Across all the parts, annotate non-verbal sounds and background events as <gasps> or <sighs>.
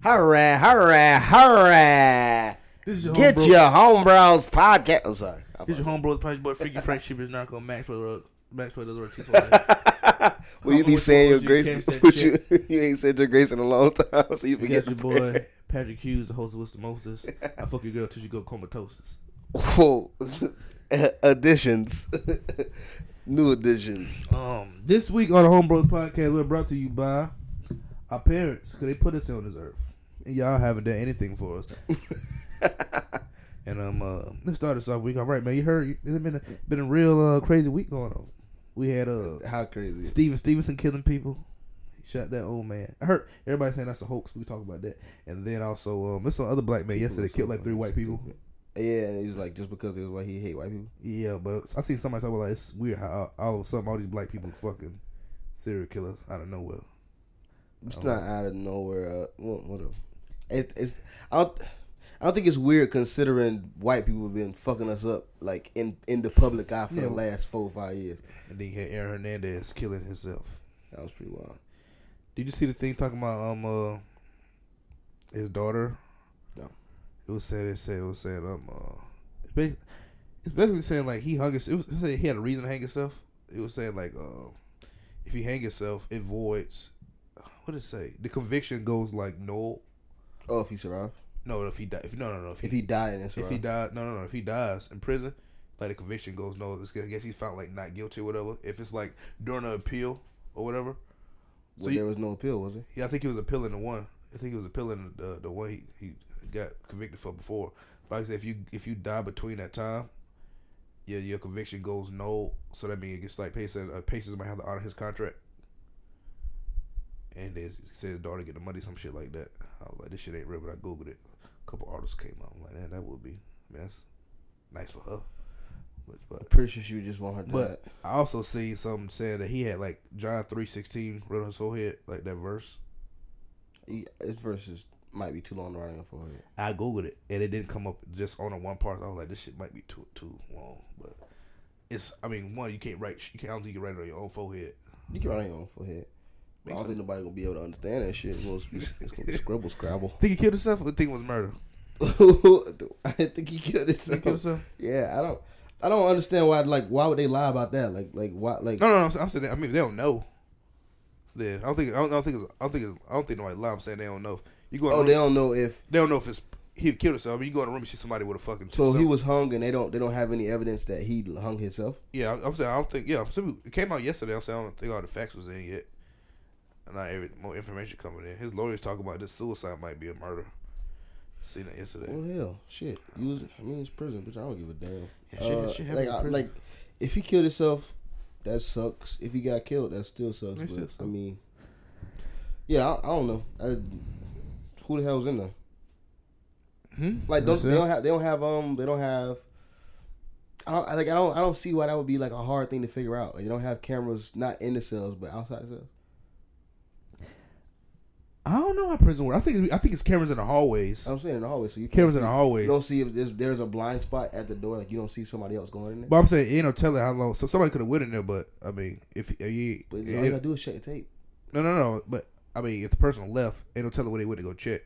Hurrah, hurrah, hurrah. This is your Get homebro. your homebrows podcast. I'm sorry. This is your homebro, Project Boy, Freaky Frank, Sheepers, Narco, Maxwell, Maxwell, those are T-Swag. Will you be saying your you grace? But you, <laughs> you ain't said your grace in a long time, so you forget your prayer. boy, Patrick Hughes, the host of What's the Mostest. I fuck your girl till she go comatose. Whoa. <laughs> additions. <laughs> New additions. Um, this week on the Homebros Podcast, we're brought to you by our parents, because they put us on this earth. Y'all haven't done anything for us. <laughs> and um, uh, let's start this off week. All right, man. You heard it's been a, been a real uh, crazy week going on. We had uh How crazy. Steven Stevenson killing people. He shot that old man. I heard everybody saying that's a hoax. We talk about that. And then also, um, there's some other black man yesterday killed like three white people. Yeah, and he's like, just because it was white, he hate white people. Yeah, but I seen somebody talk about like it's weird how all of a sudden all these black people fucking serial killers out of nowhere. It's not out of nowhere. Uh, well, whatever. It, it's I don't. I don't think it's weird considering white people have been fucking us up like in in the public eye for Yeah. the last four or five years. And then you had Aaron Hernandez killing himself. That was pretty wild. Did you see the thing talking about um uh his daughter? No. It was said it said it was saying um uh it's basically, it's basically saying like he hung himself. It was saying he had a reason to hang himself. It was saying like uh if he hang himself, it voids. What did it say? The conviction goes like null. Oh, if he survives. No, if he die, if no, no, no, if he, if he died and if he died, no, no, no, if he dies in prison, like the conviction goes no. It's, I guess he's found like not guilty or whatever. If it's like during an appeal or whatever. So well, you- there was no appeal, was it? Yeah, I think he was appealing the one. I think he was appealing the the one he, he got convicted for before. But like I said, if you if you die between that time, yeah, your conviction goes no. So that means it gets like Pace said, uh, Pacers might have to honor his contract. And they he said his daughter get the money, some shit like that. I was like, this shit ain't real, but I googled it. A couple artists came out. I'm like, man, that would be. I mean, that's nice for her. But, but Pretty sure she would just want her to but I also see something saying that he had like John three sixteen written on his forehead, like that verse. his verses might be too long to write on forehead. I googled it and it didn't come up just on a one part. I was like, this shit might be too too long, but it's. I mean, one you can't write. You can't. I don't think you can write it on your own forehead. You can write on your own forehead. I don't think nobody gonna be able to understand that shit. It's gonna be, it's gonna be scribble scrabble. Think he killed himself? Or think it was murder? <laughs> I think he killed He himself. killed himself? Yeah, I don't. I don't understand why. Like, why would they lie about that? Like, like why? Like, No, no, no. I'm, I'm saying. I mean, they don't know. Yeah, I don't think. I don't, I don't think. It's, I don't think. It's, I don't think nobody lie. I'm saying they don't know. You go. Oh, they don't know if they don't know if it's he killed himself. I mean, you go in a room and see somebody with a fucking. so. He was hung, and they don't. They don't have any evidence that he hung himself. Yeah, I'm saying I don't think. Yeah, it came out yesterday. I'm saying I don't think all the facts was in yet. And not every more information coming in. His lawyers talking about this suicide might be a murder. Seen that yesterday. Well, hell, shit. You was. I mean, it's prison, bitch. I don't give a damn. Yeah, shit- Uh, shit like, I, like, if he killed himself, that sucks. If he got killed, that still sucks. It But still sucks. I mean, yeah, I, I don't know. I, who the hell's in there? Hmm? Like, don't they don't have they don't have um they don't have. I don't I- like I don't I don't see why that would be like a hard thing to figure out. Like, they don't have cameras not in the cells but outside the cells. I don't know how prison works. I think I think it's cameras in the hallways. I'm saying in the hallway, so you Cameras in the hallways. You don't see if there's there's a blind spot at the door, like you don't see somebody else going in there. But I'm saying you know telling how long. So somebody could have went in there, but I mean, if you, But all if- you gotta do is check the tape. no, no, no. But I mean, if the person left, ain't no telling where they went to go check.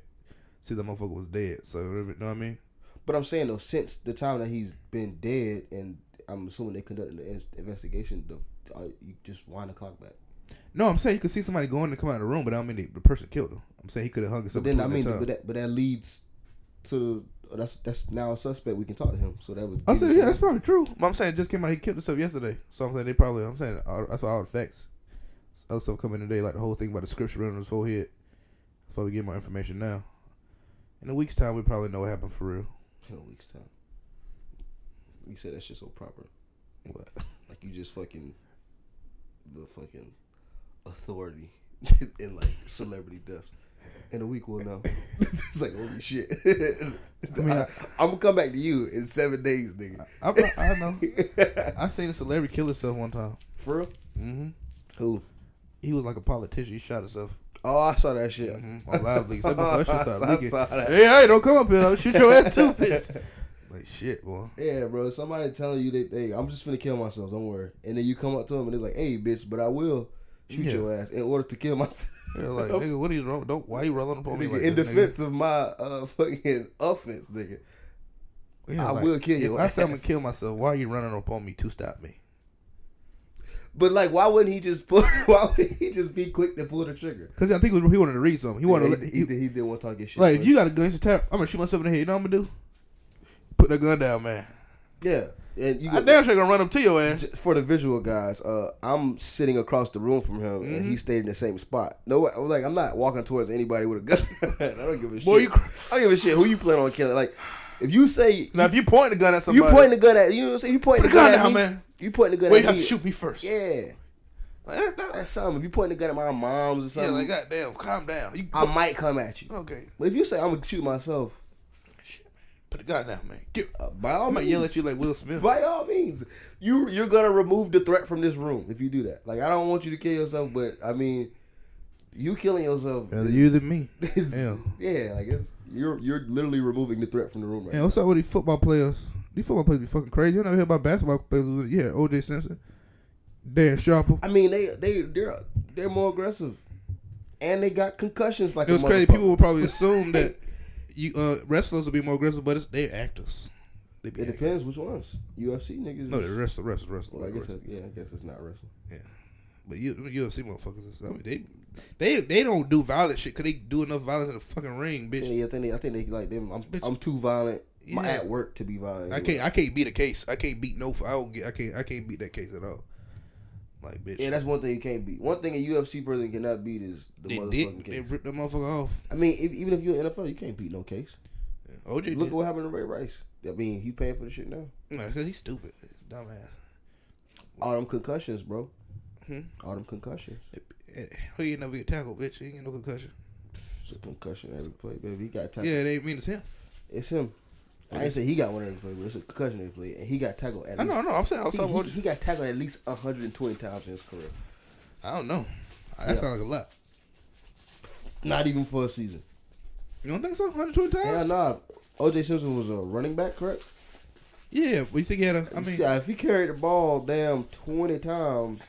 See, the motherfucker was dead. So you know what I mean? But I'm saying though, since the time that he's been dead, and I'm assuming they conducted the investigation, the uh, you just wind the clock back. No, I'm saying you could see somebody going to come out of the room, but I don't mean the, the person killed him. I'm saying he could have hung himself. But then I mean, that but that but that leads to that's that's now a suspect. We can talk to him, so that would. I said, yeah, that's probably true. But I'm saying it just came out. He killed himself yesterday. So I'm saying they probably. I'm saying all, that's all the facts. Stuff coming today, like the whole thing about the scripture on his forehead. That's why we get more information now. In a week's time, we probably know what happened for real. in a week's time. You said that shit so proper, What? like you just fucking the fucking authority <laughs> in like celebrity deaths. In a week, we'll know. <laughs> it's like holy shit. <laughs> I mean, I- am gonna come back to you in seven days, nigga. I, I know. I seen a celebrity kill himself one time. For real? hmm Who? He was like a politician. He shot himself Oh, I saw that shit. hmm on live leaks. That shit started I leaking. saw that. Hey, hey, don't come up here. I'll shoot your ass too, bitch. Like shit, boy. Yeah, bro. Somebody telling you that, hey, I'm just gonna kill myself. Don't worry. And then you come up to him and they're like, hey, bitch, but I will shoot Yeah. your ass in order to kill myself. Yeah, like nigga, what are you wrong? Don't why you rolling up on me Nigga, like in this, defense of my uh fucking offense, nigga. nigga? Yeah, I like, will kill you. I said I'm gonna kill myself. Why are you running up on me to stop me? But like, why wouldn't he just put? <laughs> Why would he just be quick to pull the trigger? Because I think he wanted to read something. He wanted Yeah, to. he, He, he, did- he didn't want to talk his shit. like if you got a gun. I'm gonna shoot myself in the head. You know what I'm gonna do? Put the gun down, man. yeah, and you I damn sure gonna run up to your ass. For the visual guys, uh, I'm sitting across the room from him, and Mm-hmm. he stayed in the same spot. No, like I'm not walking towards anybody with a gun. <laughs> I don't give a Boy, shit. you cr- I don't give a shit who you plan on killing. Like, if you say Now if you point the gun at somebody, you pointing the gun at you know what I'm saying, you pointing Put the gun, gun at me, man. You pointing the gun well, at you have me. to shoot me first. Yeah, Like, that- that- that's something. If you pointing the gun at my mom's or yeah, something, like goddamn, calm down. You I might come at you. okay? But if you say I'm gonna shoot myself, Put the gun down, man. Get, uh, by all I might means, yell at you like Will Smith. by all means, you you're gonna remove the threat from this room if you do that. Like I don't want you to kill yourself, but I mean, you killing yourself. Rather is- you than me. <laughs> Yeah. like it's you're you're literally removing the threat from the room right Yeah, what's up with these football players? These football players be fucking crazy. You never hear about basketball players? Yeah, OJ Simpson, Dan Sharper. I mean, they they they're they're more aggressive, and they got concussions like It was a crazy. People would probably assume that <laughs> you uh, wrestlers will be more aggressive, but it's they're actors. They It actors. depends which ones. UFC niggas. No, the wrestler, wrestler, wrestler. well, I guess wrestler. that's, yeah, I guess it's not wrestling. Yeah, but you, UFC motherfuckers, I mean, they, they, they don't do violent shit because they do enough violence in the fucking ring, bitch. Yeah, I think they, I think they like them. I'm, Bitch. I'm too violent my- Yeah. at work to be violent. I can't, I can't beat a case. I can't beat no. I don't get. I can't. I can't beat that case at all. Like bitch, Yeah, that's one thing you can't beat. One thing a UFC person cannot beat is the they motherfucking did. They ripped that motherfucker off. I mean, if, even if you're in NFL, you can't beat no case. OJ Look did. at what happened to Ray Rice. I mean, he paying for the shit now. No, because he's stupid. Dumbass. All them concussions, bro. Hmm? All them concussions. Oh, you never get tackled, bitch. He ain't get no concussion. It's a concussion every play, baby. He got tackled. Yeah, they mean it's him. It's him. I ain't say he got one every play, but it's a concussion every play, and he got tackled at I least. know, I know. I'm saying I was He, talking he, about. he got tackled at least 120 times in his career. I don't know. That Yeah. sounds like a lot. Not even for a season. You don't think so? 120 times? Hell nah. OJ Simpson was a running back, correct? Yeah, but you think he had a? I mean, See, if he carried the ball damn 20 times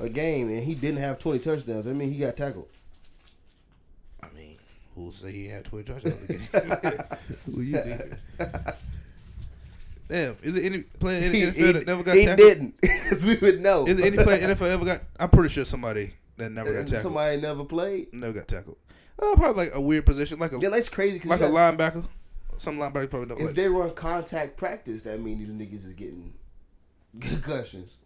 a game and he didn't have 20 touchdowns, that mean he got tackled. Who say he had 20 touchdowns a game? who you think? <laughs> Damn, is there any player in the He, NFL he- that never got he tackled? didn't. <laughs> Because we would know. Is there any player in the NFL ever got? I'm pretty sure somebody that never got tackled. Somebody never played. never got tackled. Uh, probably like a weird position, like a Yeah, that's crazy. like a got- linebacker. Some linebacker probably don't. if Like, they run contact practice, that means these niggas is getting <laughs> concussions.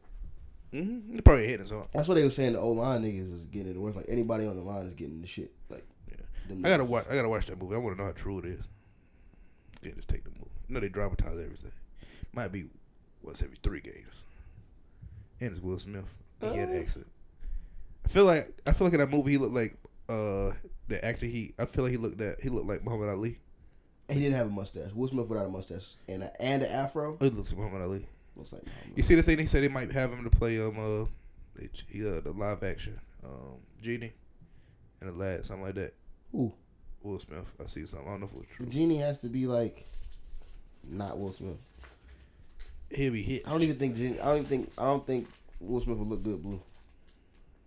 mm-hmm, they probably hitting so. That's what they were saying. The O line niggas is getting it worse. Like anybody on the line is getting the shit. Like, I gotta watch. I gotta watch that movie. I want to know how true it is. Yeah, just take the movie. You know they dramatize everything. Might be once every three games. And it's Will Smith. He had an Uh. accent. I feel like I feel like in that movie he looked like uh the actor he. I feel like he looked that he looked like Muhammad Ali. He didn't have a mustache. Will Smith without a mustache and a, and an afro. He looks like Muhammad Ali. Looks like Muhammad You see the thing they said they might have him to play um uh, they, he, uh the live action um genie, Aladdin something like that. Who? Will Smith. I see something. I don't know if it was The true. genie has to be like not Will Smith. He'll be hit. I don't even think genie. I don't even think. I don't think Will Smith would look good blue.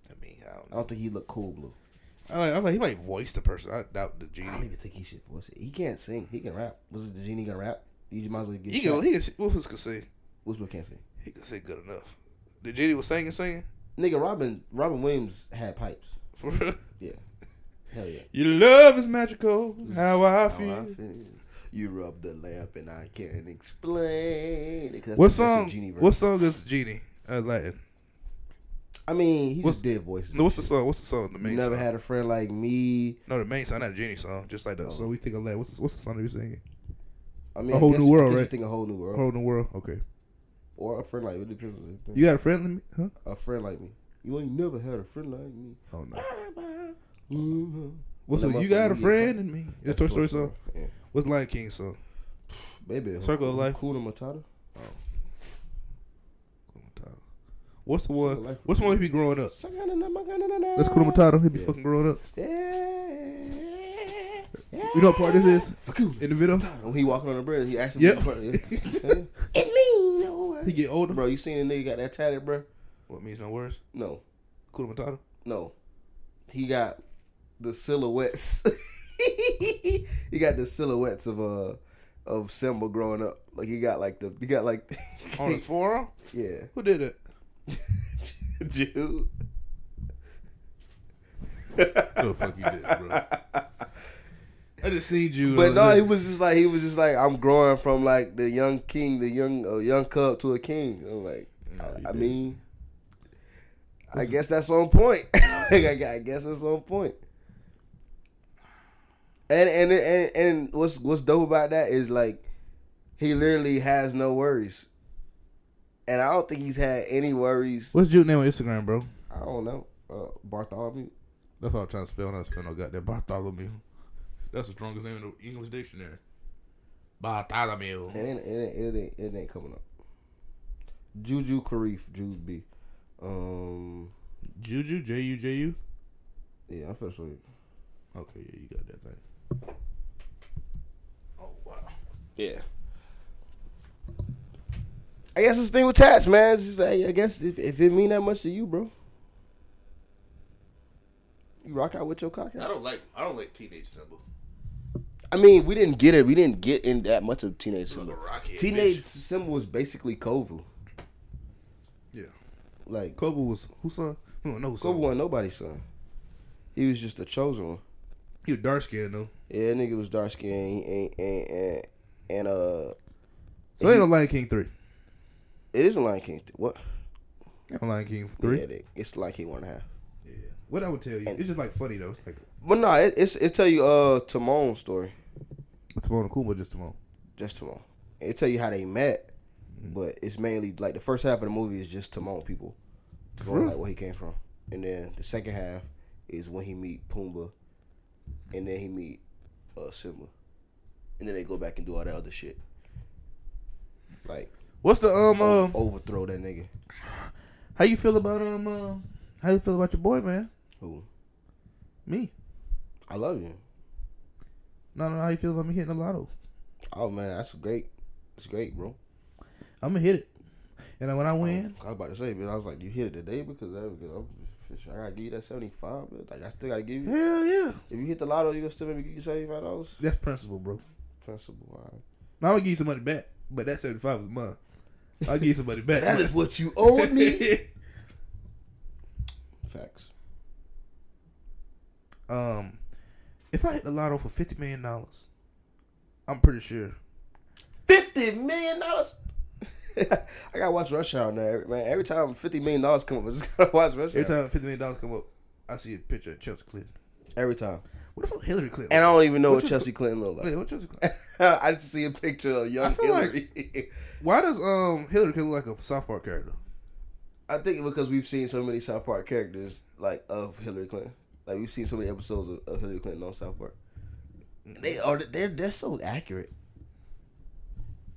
I mean, I don't I don't think he'd look cool blue. I like, I like he might voice the person. I doubt the genie. I don't even think he should voice it. He can't sing. He can rap. Was it the genie gonna rap? You might as well get. He shot. can. He can. Wolfers can sing. Will Smith can't sing. He can sing good enough. The genie was singing, singing. Nigga, Robin Robin Williams had pipes. For real. Yeah. Hell yeah. Your love is magical. How I How feel. I feel. You rub the lamp and I can't explain. it, 'cause that's What the- song? Genie. What song is genie? Uh, Latin. I mean, he what's- just did voices. No, what's the song? What's the song? The You main never song. had a friend like me. no, the main song, not a genie song. Just like that. Oh. So we think of that. What's the, what's the song that you singing? I mean, a Whole New World, right? Think a whole new world, Whole new world. Okay. or a friend like me. It depends on the- You got a friend? like me. Huh? a friend like me. You ain't never had a friend like me. Oh no. Mhm. What's the, you got a friend in me? It's Toy Story song. Yeah. What's Lion King song? Baby, Circle of Life. Kuna Matata. What's the one? Life. What's the one he be growing up? That's Kuna Matata. He be Yeah. fucking growing up. Yeah. You know what part this is in the video? When he walking on the bridge, he actually. Yep. it's me, <laughs> no. He get older. Bro, you seen the nigga got that tatted, bro? What means no words? No, Kuna Matata. no. He got the silhouettes. <laughs> he got the silhouettes of uh of Simba growing up. Like he got like the he got like <laughs> On his forearm? yeah. Who did it? <laughs> Jude. Who the fuck you did, bro? I just seen you. But no, he was just like he was just like I'm growing from like the young king, the young uh, young cub to a king. I'm like, No, I, I didn't. mean, I guess that's on point. I I guess that's on point. And and and and what's what's dope about that is like he literally has no worries, and I don't think he's had any worries. What's Jude name on Instagram, bro? I don't know, uh, Bartholomew. That's what I'm trying to spell. Not spell no goddamn Bartholomew. That's the strongest name in the English dictionary. Bartholomew. It ain't, it ain't, it ain't, it ain't coming up. Juju Clarif, Jude B. Um, Juju, J U J U. yeah, I'm show you. Okay, yeah, you got that thing. Oh wow. Yeah. I guess it's the thing with tats, man. It's just like, I guess if, if it mean that much to you, bro, you rock out with your cock out. don't like. I don't like teenage Simba. I mean, we didn't get it. We didn't get in that much of teenage Simba. rockhead. Teenage Simba was basically Kovu. Yeah. Like Kovu was who's son? We don't know who's Kovu son. wasn't nobody's son. He was just the chosen one. He was dark skinned though. Yeah, nigga was dark skinned and and and, and uh, So ain't no Lion King three. it is a Lion King. th- What? Ain't Lion King three. Yeah, they, it's Lion King one and a half. Yeah. What I would tell you, And- it's just like funny though. It's like But no, it, it's it tell you uh Timon's story. Timon and Kuma just Timon. just Timon. It tell you how they met, but it's mainly like the first half of the movie is just Timon people, going real? like where he came from, and then the second half is when he meet Pumbaa, and then he meet uh, Simba, and then they go back and do all that other shit, like What's the um uh, overthrow that nigga. how you feel about um uh, how you feel about your boy man? Who? Me. I love you. No, no, how you feel about me hitting the lotto? Oh man, that's great. It's great, bro. I'm gonna hit it, and then when I win, I was about to say, but I was like, you hit it today because that, because I'm, I gotta give you that seventy five. Like I still gotta give you. hell yeah, If you hit the lotto, you gonna still maybe give you seventy five dollars. that's principle, bro. Principle. All right. Now I'm gonna give you some money back, but that seventy five is mine. I'll give you some money back. That is what you owe me. <laughs> Facts. um, if I hit the lotto for fifty million dollars, I'm pretty sure. Fifty million dollars. <laughs> I gotta watch Rush Hour now, every- man. Every time fifty million dollars come up, I just <laughs> gotta watch Rush Hour. Every time fifty million dollars come up, I see a picture of Chelsea Clinton. Every time. What the fuck Hillary Clinton? And I don't even know what What Chelsea Clinton look Yeah, like. what Chelsea <laughs> Clinton? I just see a picture of young feel like- Hillary. Why does um Hillary Clinton look like a South Park character? I think because we've seen so many South Park characters like of Hillary Clinton. Like we've seen so many episodes of, of Hillary Clinton on South Park. They are they're they're so accurate.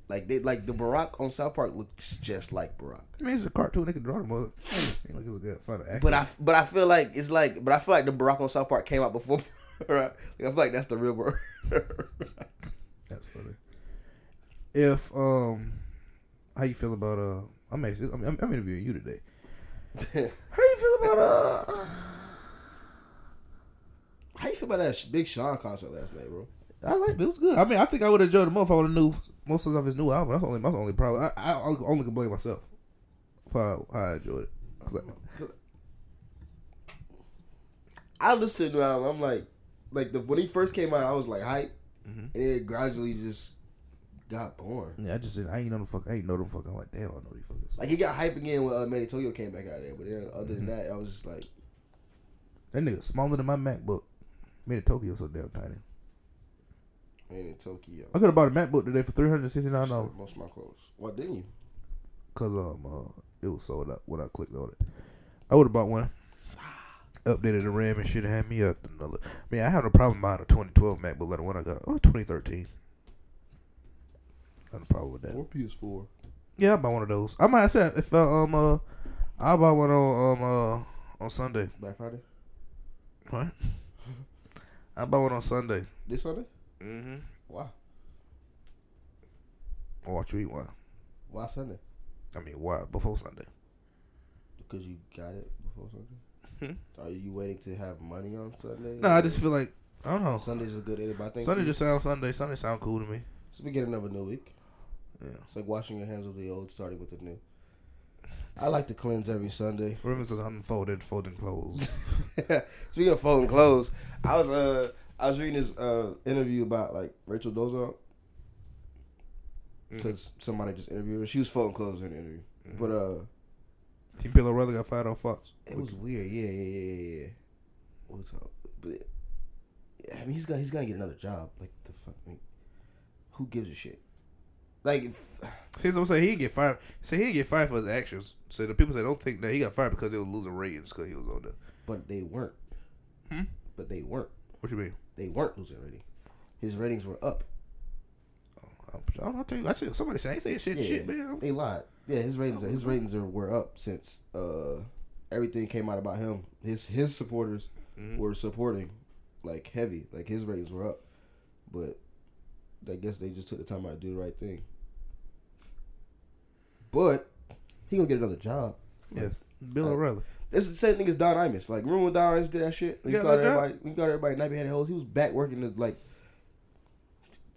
Like they like the Barack on South Park looks just like Barack. I mean, it's a cartoon. They can draw them up. Ain't like look good. Fun to act. But I but I feel like it's like but I feel like the Barack on South Park came out before. <laughs> right? Like, I feel like that's the real Barack. <laughs> That's funny. If um, how you feel about uh? I'm actually I'm, I'm, I'm interviewing you today. <laughs> How you feel about uh? How you feel about that Big Sean concert last night, bro? I like it. It was good. I mean, I think I would have enjoyed it more if I would have knew most of his new album. That's only the only problem. I, I only can blame myself for how, how I enjoyed it. 'Cause I- listened to him. I'm like, like the when he first came out, I was like hype, Mhm. and it gradually just got boring. Yeah, I just I ain't know the fuck. I ain't know them fuck. I'm like, damn, I know these fuckers. Like he got hype again when uh, Manny Tokyo came back out there, but then other Mm-hmm. than that, I was just like, That nigga smaller than my MacBook. In Tokyo so damn tiny. Manny Tokyo. I could have bought a MacBook today for three hundred sixty nine dollars. Most of my clothes. Why didn't you? Cause um uh, it was sold out when I clicked on it. I would have bought one. <sighs> Updated the RAM and shit and had me up another. I mean, I have no problem buying a 2012 MacBook like the one I got. Oh, 2013. I have no problem with that. Or PS4. Yeah, I'll buy one of those. I might say if uh, um uh, I'll buy one on um uh on Sunday. Black Friday. What? <laughs> I'll buy one on Sunday. This Sunday. Mm-hmm. Why? I'll watch you eat one. Why Sunday? I mean, why before Sunday? Because you got it before Sunday. Hmm? Are you waiting to have money on Sunday? No, I just feel like I don't know. Sunday's a good day, but I think Sunday just sounds Sunday. Sunday sound cool to me. so we get another new week. Yeah. It's like washing your hands of the old, starting with the new. I like to cleanse every Sunday. Women's unfolded, folding clothes. <laughs> Speaking of folding clothes, I was uh I was reading this uh interview about like Rachel Dolezal because somebody just interviewed her. She was folding clothes in the interview, but uh Team Bill O'Reilly got fired on Fox. it was weird. Yeah, yeah, yeah, yeah. yeah. What's up? But I mean, he's gonna he's gonna get another job. Like the fuck, like, who gives a shit? Like, if, <sighs> See, so I'm saying he get fired. Say he get fired for his actions. So the people say don't think that he got fired because they were losing ratings because he was on the. but they weren't. Hmm? But they weren't. What you mean? They weren't losing rating. His ratings were up. I don't know. I tell you, I see somebody say, ain't shit, Yeah, shit, man. They lied. Yeah, his ratings are, his ratings are were up since uh everything came out about him. His his supporters Mhm. were supporting like heavy. Like his ratings were up. But I guess they just took the time out to do the right thing. But he gonna get another job. Yes, Bill O'Reilly. It's the same thing as Don Imus. Like remember when Don Imus did that shit? He Yeah, got everybody. He got everybody nappy headed hoes. He was back working the, like,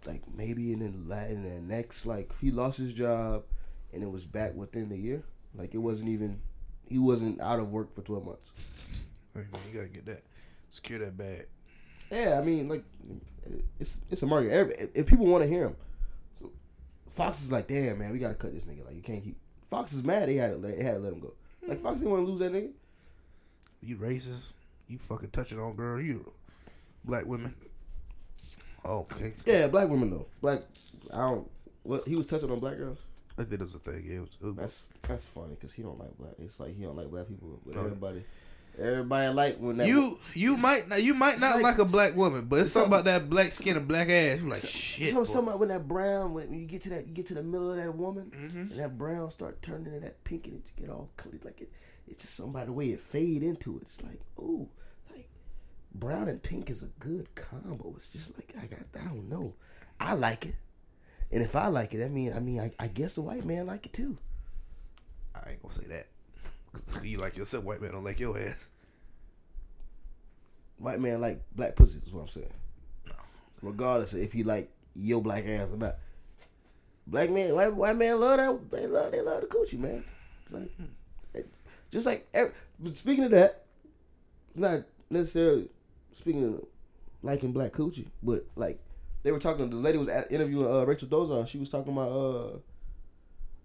like maybe in the la- in the next like he lost his job, and it was back within the year. Like it wasn't even he wasn't out of work for twelve months. Hey, man, you gotta get that. Secure that bag. Yeah, I mean like it's it's a market. Every, if people want to hear him, so Fox is like, damn man, we gotta cut this nigga. Like you can't keep. Fox is mad. They had to let, they had to let him go. Like Fox didn't want to lose that nigga. You racist. You fucking touching on girl. You black women. Okay. Yeah, black women though. Black, I don't. What he was touching on black girls. I think that's a thing. Yeah, it was, it was, That's that's funny because he don't like black. It's like he don't like black people, but Oh, everybody, everybody like when that. you you might not you might not like- like, a black woman, but it's it's something something- about that black skin and black ass. You like shit. So, boy. somebody when that brown when you get to that you get to the middle of that woman Mhm. and that brown start turning into that pink and it get all clear like it. It's just somebody the way it fade into it. It's like oh, like brown and pink is a good combo. It's just like I got I don't know, I like it, and if I like it, I mean I mean I, I guess the white man like it too. I ain't gonna say that. 'Cause You like yourself, white man don't like your ass. White man like black pussy is what I'm saying. No. Regardless of if you like your black ass or not. Black man, white, white man love that. They love, they love the coochie, man. It's like, it- just like, every, but speaking of that, not necessarily speaking of liking black coochie, but like they were talking. The lady was at, interviewing uh, Rachel Dolezal. She was talking about. uh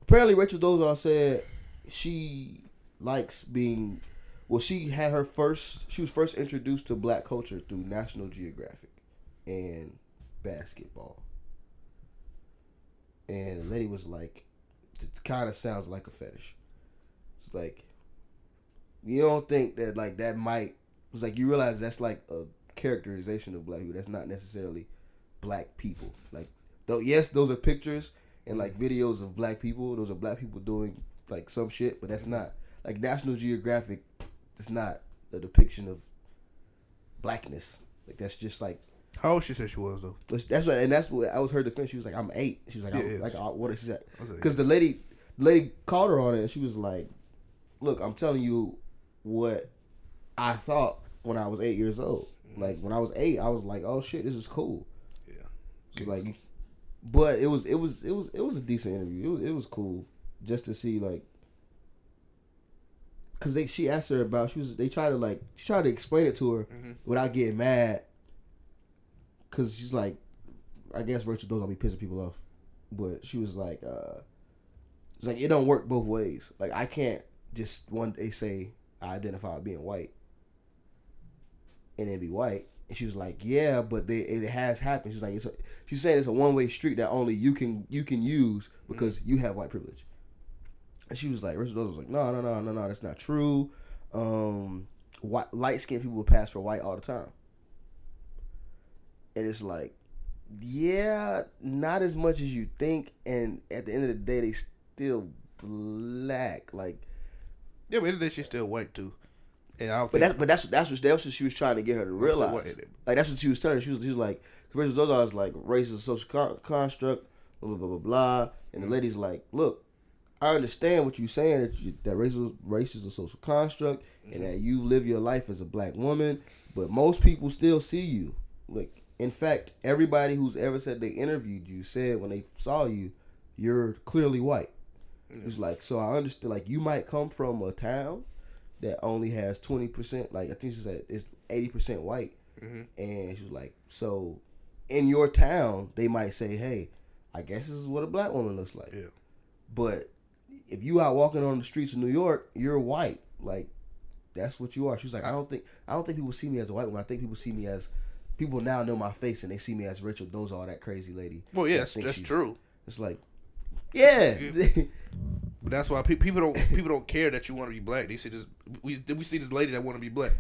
Apparently, Rachel Dolezal said she likes being. Well, she had her first. She was first introduced to black culture through National Geographic and basketball. And the lady was like, "It kind of sounds like a fetish." It's like, you don't think that like that might. It's like you realize that's like a characterization of black people. That's not necessarily black people. Like, though, yes, those are pictures and like videos of black people. Those are black people doing like some shit, but that's not like National Geographic. It's not a depiction of blackness. Like that's just like How old she said she was though? that's what, and that's what I was her defense. She was like, "I'm eight. She was like, Yeah, I'm, yeah. like, uh, what is that?" Because the lady, the lady called her on it, and she was like, "Look, I'm telling you what I thought when I was eight years old. Like when I was eight, I was like, oh shit, this is cool. yeah. It's like, but it was it was it was it was a decent interview. It was, it was cool just to see like, cause they she asked her about she was they tried to like she tried to explain it to her Mhm. without getting mad. Cause she's like, I guess Rachel Doe's gonna be pissing people off, but she was like, uh, it's like it don't work both ways. Like I can't just one day say I identify with being white and then be white. And she was like, "Yeah, but they, it has happened." She's like, "It's a," she's saying it's a one way street that only you can you can use because you have white privilege. And she was like, Rachel was like, "No, no, no, no, no, that's not true. Um, light skinned people pass for white all the time." And it's like, yeah, not as much as you think. And at the end of the day, they still black. Like, Yeah, but then the end of the day, she's still white too. And I don't but that's but that's that's what that's what she was trying to get her to realize. white in it. Like that's what she was telling. her. She was she was like, Rachel Dolezal is like racist social con- construct, blah blah blah blah blah. And the mm-hmm. lady's like, look, I understand what you're saying that you, that race is, race is a social construct and mm-hmm. that you live your life as a black woman, but most people still see you. Like, in fact, everybody who's ever said they interviewed you said when they saw you, you're clearly white. It's like so I understand. Like you might come from a town that only has twenty percent. Like I think she said it's eighty percent white, Mhm. and she was like, so in your town they might say, hey, I guess this is what a black woman looks like. Yeah. But if you out walking on the streets of New York, you're white. Like that's what you are. She's like, I don't think I don't think people see me as a white woman. I think people see me as people now know my face and they see me as Rachel Dolezal, that crazy lady. Well, yeah, that's, that's true. It's like, yeah, But <laughs> that's why pe- people don't people don't care that you want to be black. They see this we we see this lady that want to be black.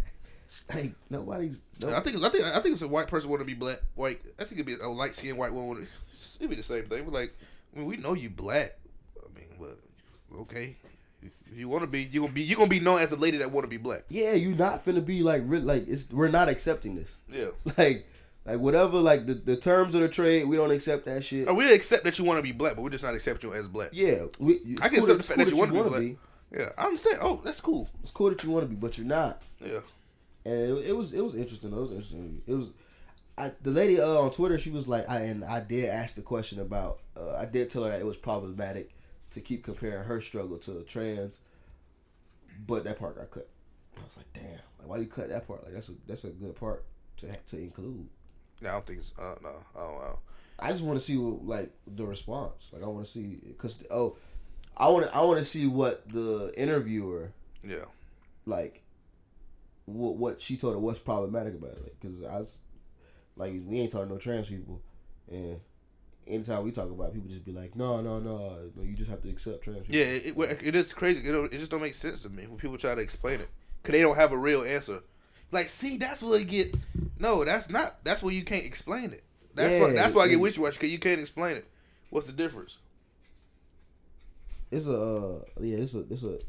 hey, nobody's. No, I think it's, I think I think it's a white person want to be black. White. I think it'd be a light skinned white woman. It'd be the same thing. But like, I mean, we know you black. I mean, but okay, if you want to be, you gonna be you gonna be known as a lady that want to be black. yeah, you're not finna be like like it's we're not accepting this. Yeah. <laughs> Like like whatever like the, the terms of the trade, we don't accept that shit. Or we accept that you want to be black, but we're just not accepting you as black. Yeah, we, I can cool accept the fact cool that you wanna be wanna black. Yeah, I understand. Oh, that's cool. It's cool that you want to be, but you're not. Yeah. And it, it was it was interesting. though. It was interesting. It was. I, the lady uh, on Twitter, she was like, I, and I did ask the question about. Uh, I did tell her that it was problematic to keep comparing her struggle to a trans, but that part got cut. I was like, damn, like, why you cut that part? Like that's a that's a good part to to include. I don't think it's. Uh, no. Oh wow. I just want to see what, like the response. Like I want to see because oh, I want to I want to see what the interviewer Yeah. like what what she told her what's problematic about it. Because I was like we ain't talking no trans people, and anytime we talk about it, people just be like, no, no, no, no, you just have to accept trans people. Yeah, it, it, it is crazy. It, it just don't make sense to me when people try to explain it because they don't have a real answer. Like, see, that's where you get. No, that's not. That's where you can't explain it. That's why. That's why I get it- wishy washy because you can't explain it. What's the difference? It's a uh, yeah, it's a it's a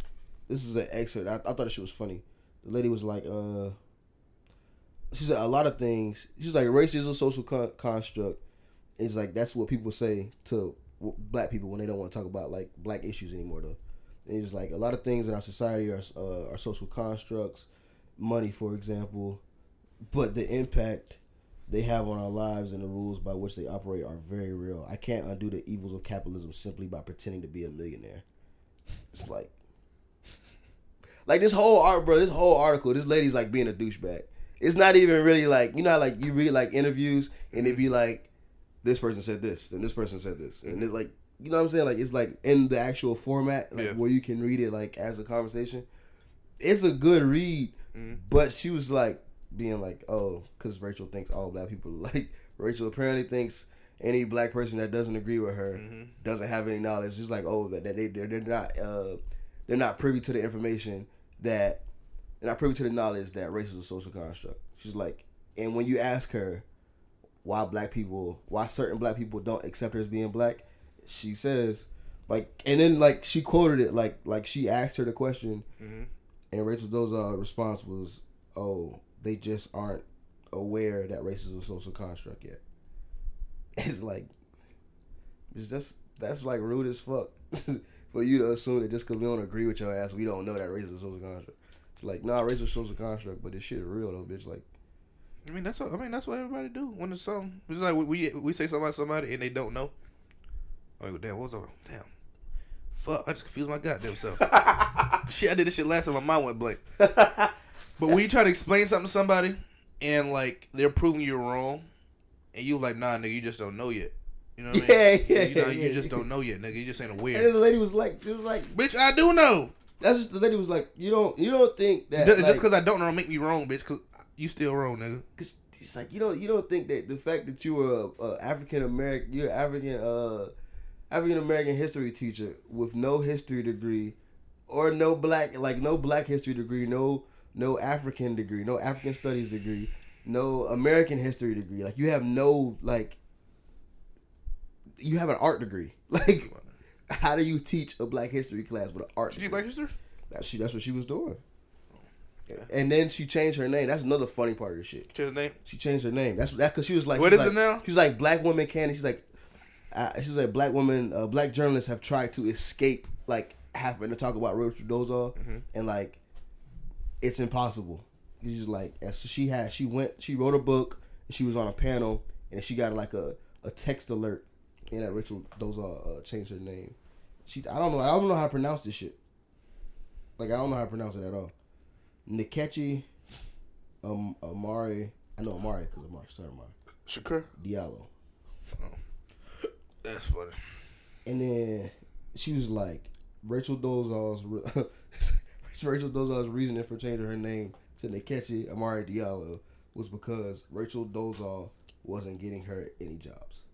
this is an excerpt. I, I thought she was funny. The lady was like, uh, she said a lot of things. She's like, race is a social con- construct. It's like that's what people say to w- black people when they don't want to talk about like black issues anymore. Though, and it's like a lot of things in our society are uh, are social constructs. Money, for example, but the impact they have on our lives and the rules by which they operate are very real. I can't undo the evils of capitalism simply by pretending to be a millionaire. It's like, like this whole art, bro. This whole article, this lady's like being a douchebag. It's not even really like you know, how, like you read like interviews and it'd be like, this person said this, and this person said this, and it's like you know what I'm saying. Like it's like in the actual format, like Yeah. where you can read it like as a conversation. It's a good read, Mhm. but she was like being like, oh, because Rachel thinks all black people <laughs> like Rachel apparently thinks any black person that doesn't agree with her Mhm. doesn't have any knowledge. Just like oh, that that they they're, they're not uh they're not privy to the information that they're not privy to the knowledge that race is a social construct. She's like, and when you ask her why black people, why certain black people don't accept her as being black, she says like, and then like she quoted it like like she asked her the question, Mhm. And Rachel Dolezal's uh, response was, "Oh, they just aren't aware that race is a social construct yet." <laughs> It's like, it's just that's like rude as fuck <laughs> for you to assume that just because we don't agree with your ass, we don't know that race is a social construct. It's like, nah, race is a social construct, but this shit is real though, bitch. Like, I mean, that's what I mean. That's what everybody do when it's something. It's like we we, we say something about somebody and they don't know. Oh damn, what's up? Damn, fuck! I just confused my goddamn self. <laughs> shit, I did this shit last time. My mind went blank. <laughs> But when you try to explain something to somebody and like they're proving you wrong, and you like, nah, nigga, you just don't know yet. You know what I Yeah, mean? yeah, you, know, yeah. you just don't know yet, nigga. You just ain't and aware. then the lady was like, it was like, Bitch, I do know. that's just the lady was like, you don't, you don't think that Just like, because I don't know, don't make me wrong, bitch. Cause you still wrong, nigga. Cause it's like you don't you don't think that the fact that you were a, a African American you're African uh African American history teacher with no history degree or no black like no black history degree no no African degree no African studies degree no American history degree like you have no like you have an art degree <laughs> like how do you teach a black history class with an art you degree? black? That she that's what she was doing. And then she changed her name. That's another funny part of the shit. What's his name? She changed her name. That's that because she was like, what is like, it now? She's like black women can. And she's like, uh, she's like black women, uh, black journalists have tried to escape like happen to talk about Rachel Dolezal, Mm-hmm. and like it's impossible. It's just like as she had she went she wrote a book and she was on a panel and she got like a, a text alert and that Rachel Dolezal uh, changed her name. She I don't know I don't know how to pronounce this shit. Like I don't know how to pronounce it at all. Nkechi um Amari I know Amari because Amari started Amari Shakur. Diallo. That's funny. And then she was like, Rachel Dolezal's re- <laughs> Rachel Dolezal's reasoning for changing her name to Nkechi Amari Diallo was because Rachel Dolezal wasn't getting her any jobs.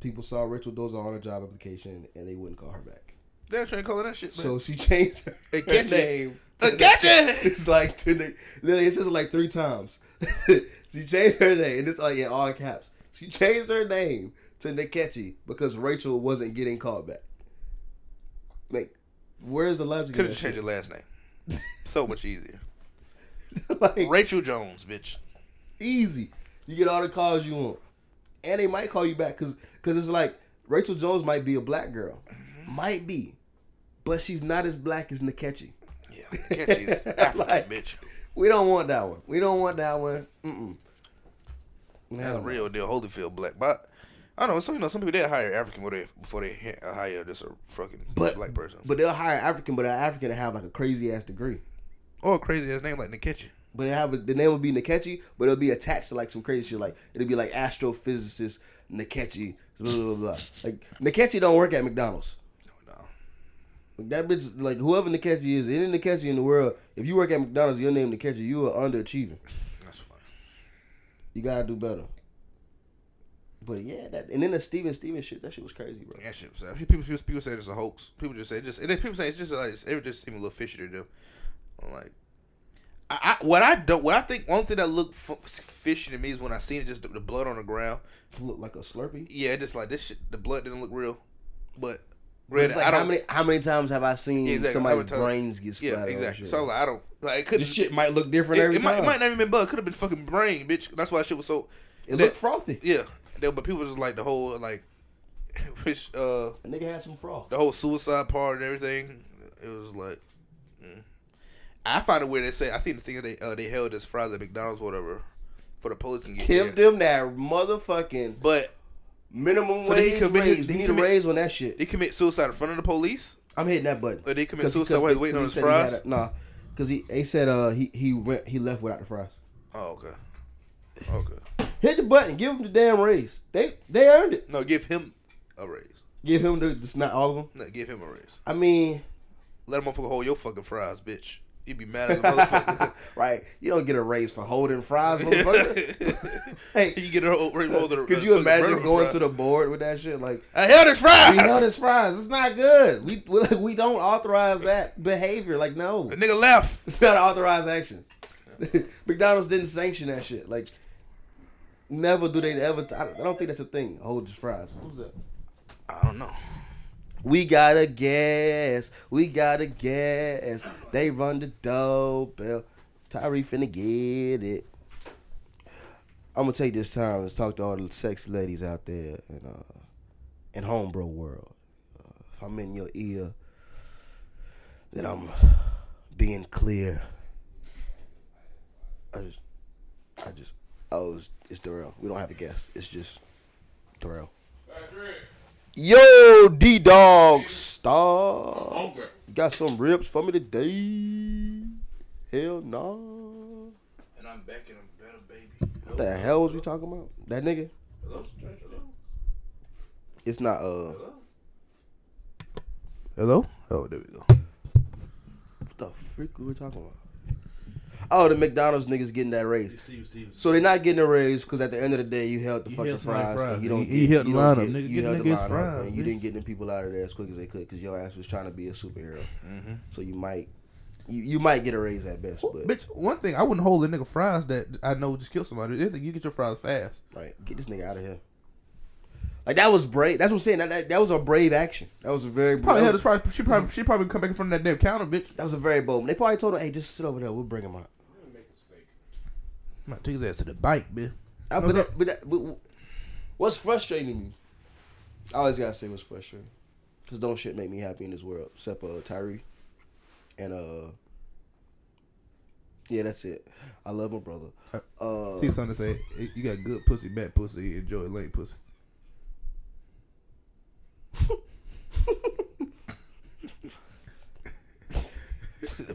People saw Rachel Dolezal on a job application and they wouldn't call her back. They're trying to call it that shit. So she <laughs> changed her, her <laughs> name. to Nkechi. It's like to the it says it like three times. she changed her name, and it's like in all caps. She changed her name to Nkechi because Rachel wasn't getting called back. Like, where's the logic? could have changed your last name. <laughs> so much easier. <laughs> like Rachel Jones, bitch. easy. You get all the calls you want, and they might call you back because because it's like Rachel Jones might be a black girl, mm-hmm. might be, but she's not as black as Nkechi. Yeah, Nkechi's <laughs> African, Like- bitch. We don't want that one. We don't want that one. Mm-mm. That's no. real deal Holyfield black. But I don't know. Some you know some people they hire African before they before they hire just a fucking But black person But they'll hire African, but an African to have like a crazy ass degree. or a crazy ass name like Nkechi. But they have a, the name will be Nkechi, but it'll be attached to like some crazy shit. Like it'll be like astrophysicist Nkechi, blah blah blah. blah. Like Nkechi don't work at McDonald's. Oh, no, Like, that bitch, like whoever Nkechi is, any Nkechi in the world, if you work at McDonald's, your name Nkechi, you are underachieving. that's fine. You gotta do better. But yeah, that and then the Steven Steven shit, that shit was crazy, bro. That shit. was- People, people, people say it's a hoax. People just say it just. And then people say it's just like it's, it just seemed a little fishy to them. I'm like, I, I what I don't what I think one thing that looked f- fishy to me is when I seen it just the, the blood on the ground. Look like a Slurpee. Yeah, just like this shit. The blood didn't look real, but. Granted, like I don't. how many how many times have I seen Yeah, exactly. Somebody's brains get splattered? yeah, exactly. So like, I don't like it. Could this shit might look different It, every it might, time. it might not even been blood. Could have been fucking brain, bitch. That's why shit was so. it that- looked frothy. Yeah, They- but people just like the whole like, <laughs> which uh, A nigga had some froth. the whole suicide part and everything. It was like, mm. I find it weird. They say I think the thing they uh, they held as fries at McDonald's, or whatever, for the police can get Give them that motherfucking But minimum wage commit- raise. We he need a raise on that shit. they commit suicide in front of the police. I'm hitting that button. Or they commit 'Cause suicide 'cause- while he's waiting on his fries. a- Nah, because he he said uh he he went he left without the fries. Oh okay, okay. Hit the button. Give him the damn raise. They they earned it. No, give him a raise. Give him the. It's not all of them. No, give him a raise. I mean, Let a motherfucker hold your fucking fries, bitch. You'd be mad as a <laughs> motherfucker. right? You don't get a raise for holding fries, motherfucker. <laughs> hey, you get a raise hold the could you imagine going to the board with that shit? Like, I held his fries. we held his fries. It's not good. We <laughs> we don't authorize that behavior. Like, no, The nigga left. it's not authorized action. McDonald's didn't sanction that shit. Like, never do they ever. I I don't think that's a thing. Hold his fries. Who's that? I don't know. We gotta gas. We gotta gas. They run the doorbell. Tyree finna get it. I'm gonna take this time to talk to all the sexy ladies out there in uh in homebro world. Uh, if I'm in your ear, then I'm being clear. I just, I just, oh, it's, it's Darrell. We don't have a guest. It's just Darrell. Yo, D Dog Star. You got some ribs for me today? Hell no. And I'm back and I'm better, baby. What the hell was we talking about? That nigga? Hello? It's not uh Hello? Oh, there we go. what the freak we were talking about? Oh, the McDonald's niggas getting that raise. Steve Stevens. So they're not getting a raise because at the end of the day you held the You fucking fries, fries, and you don't You get, held the you don't lineup, nigga. You held the the niggas lineup, fries, and you didn't get the people out of there as quick as they could because your ass was trying to be a superhero. Mm-hmm. So you might you, you might get a raise at best, but Bitch, one thing, I wouldn't hold a nigga fries that I know just killed somebody. The other thing, You get your fries fast. Right. Get this nigga out of here. Like that was brave. That's what I'm saying. That, that, that was a brave action. That was a very Probably was, his. She probably she probably come back in front of that damn counter, bitch. that was a very bold. They probably told her, "Hey, just sit over there. We'll bring him out." I'm take his ass to the bike, bitch. Uh, but, that, but, that, but what's frustrating me? I always gotta say what's frustrating. Cause don't shit make me happy in this world except uh Tyree, and uh. Yeah, that's it. I love my brother. Uh, See something to say. You got good pussy, bad pussy, and Joy Lane pussy.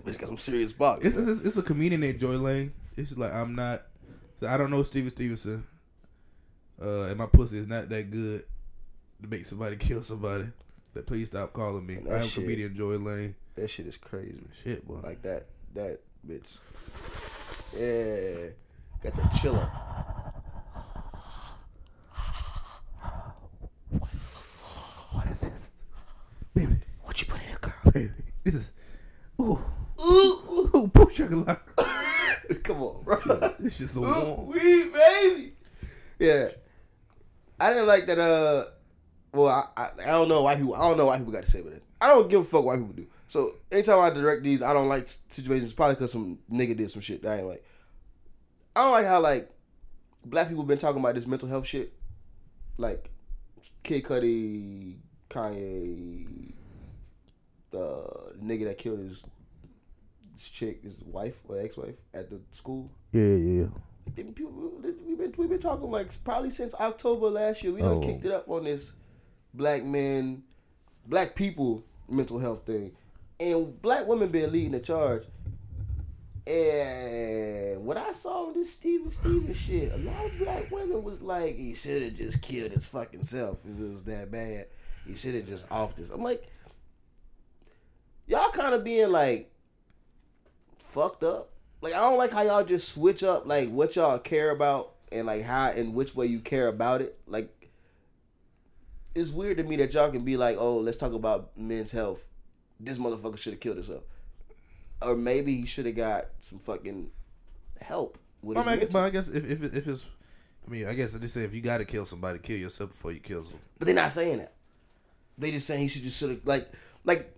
Bitch got some serious box. It's, it's, it's a comedian named Joy Lane. It's like I'm not. I don't know Steven Stevenson. Uh, and my pussy is not that good to make somebody <laughs> kill somebody. That please stop calling me. I am shit- comedian Joy Lane. That shit is crazy. Shit, boy. Like that, that bitch. Yeah, got the chiller. what is this, baby? What you put in here, girl? Baby, this is ooh Ooh, ooh poo chocolate. <laughs> come on, bro. This shit so warm. wee, baby. Yeah, I didn't like that. Uh, well, I, I I don't know why people. I don't know why people got to say about it. I don't give a fuck why people do. So anytime I direct these, I don't like situations. Probably because some nigga did some shit that I ain't like. I don't like how like black people been talking about this mental health shit, like Kid Cudi, Kanye, the nigga that killed his, his chick, his wife or ex-wife at the school. Yeah, yeah. People, we've been we've been talking like probably since October last year. We done Oh. kicked it up on this black men, black people mental health thing, and black women been leading the charge. And what I saw in this Steven Stephens shit, a lot of black women was like, he should have just killed his fucking self if it was that bad. He should have just off this. I'm like, y'all kind of being like fucked up. Like I don't like how y'all just switch up like what y'all care about and like how and which way you care about it. Like it's weird to me that y'all can be like, oh, let's talk about men's health. This motherfucker should have killed himself, or maybe he should have got some fucking help with I mean, I guess- but I guess if if, if it's, I mean, I guess they say if you got to kill somebody, kill yourself before you kill them. But they're not saying that. They just saying he should just should have like like.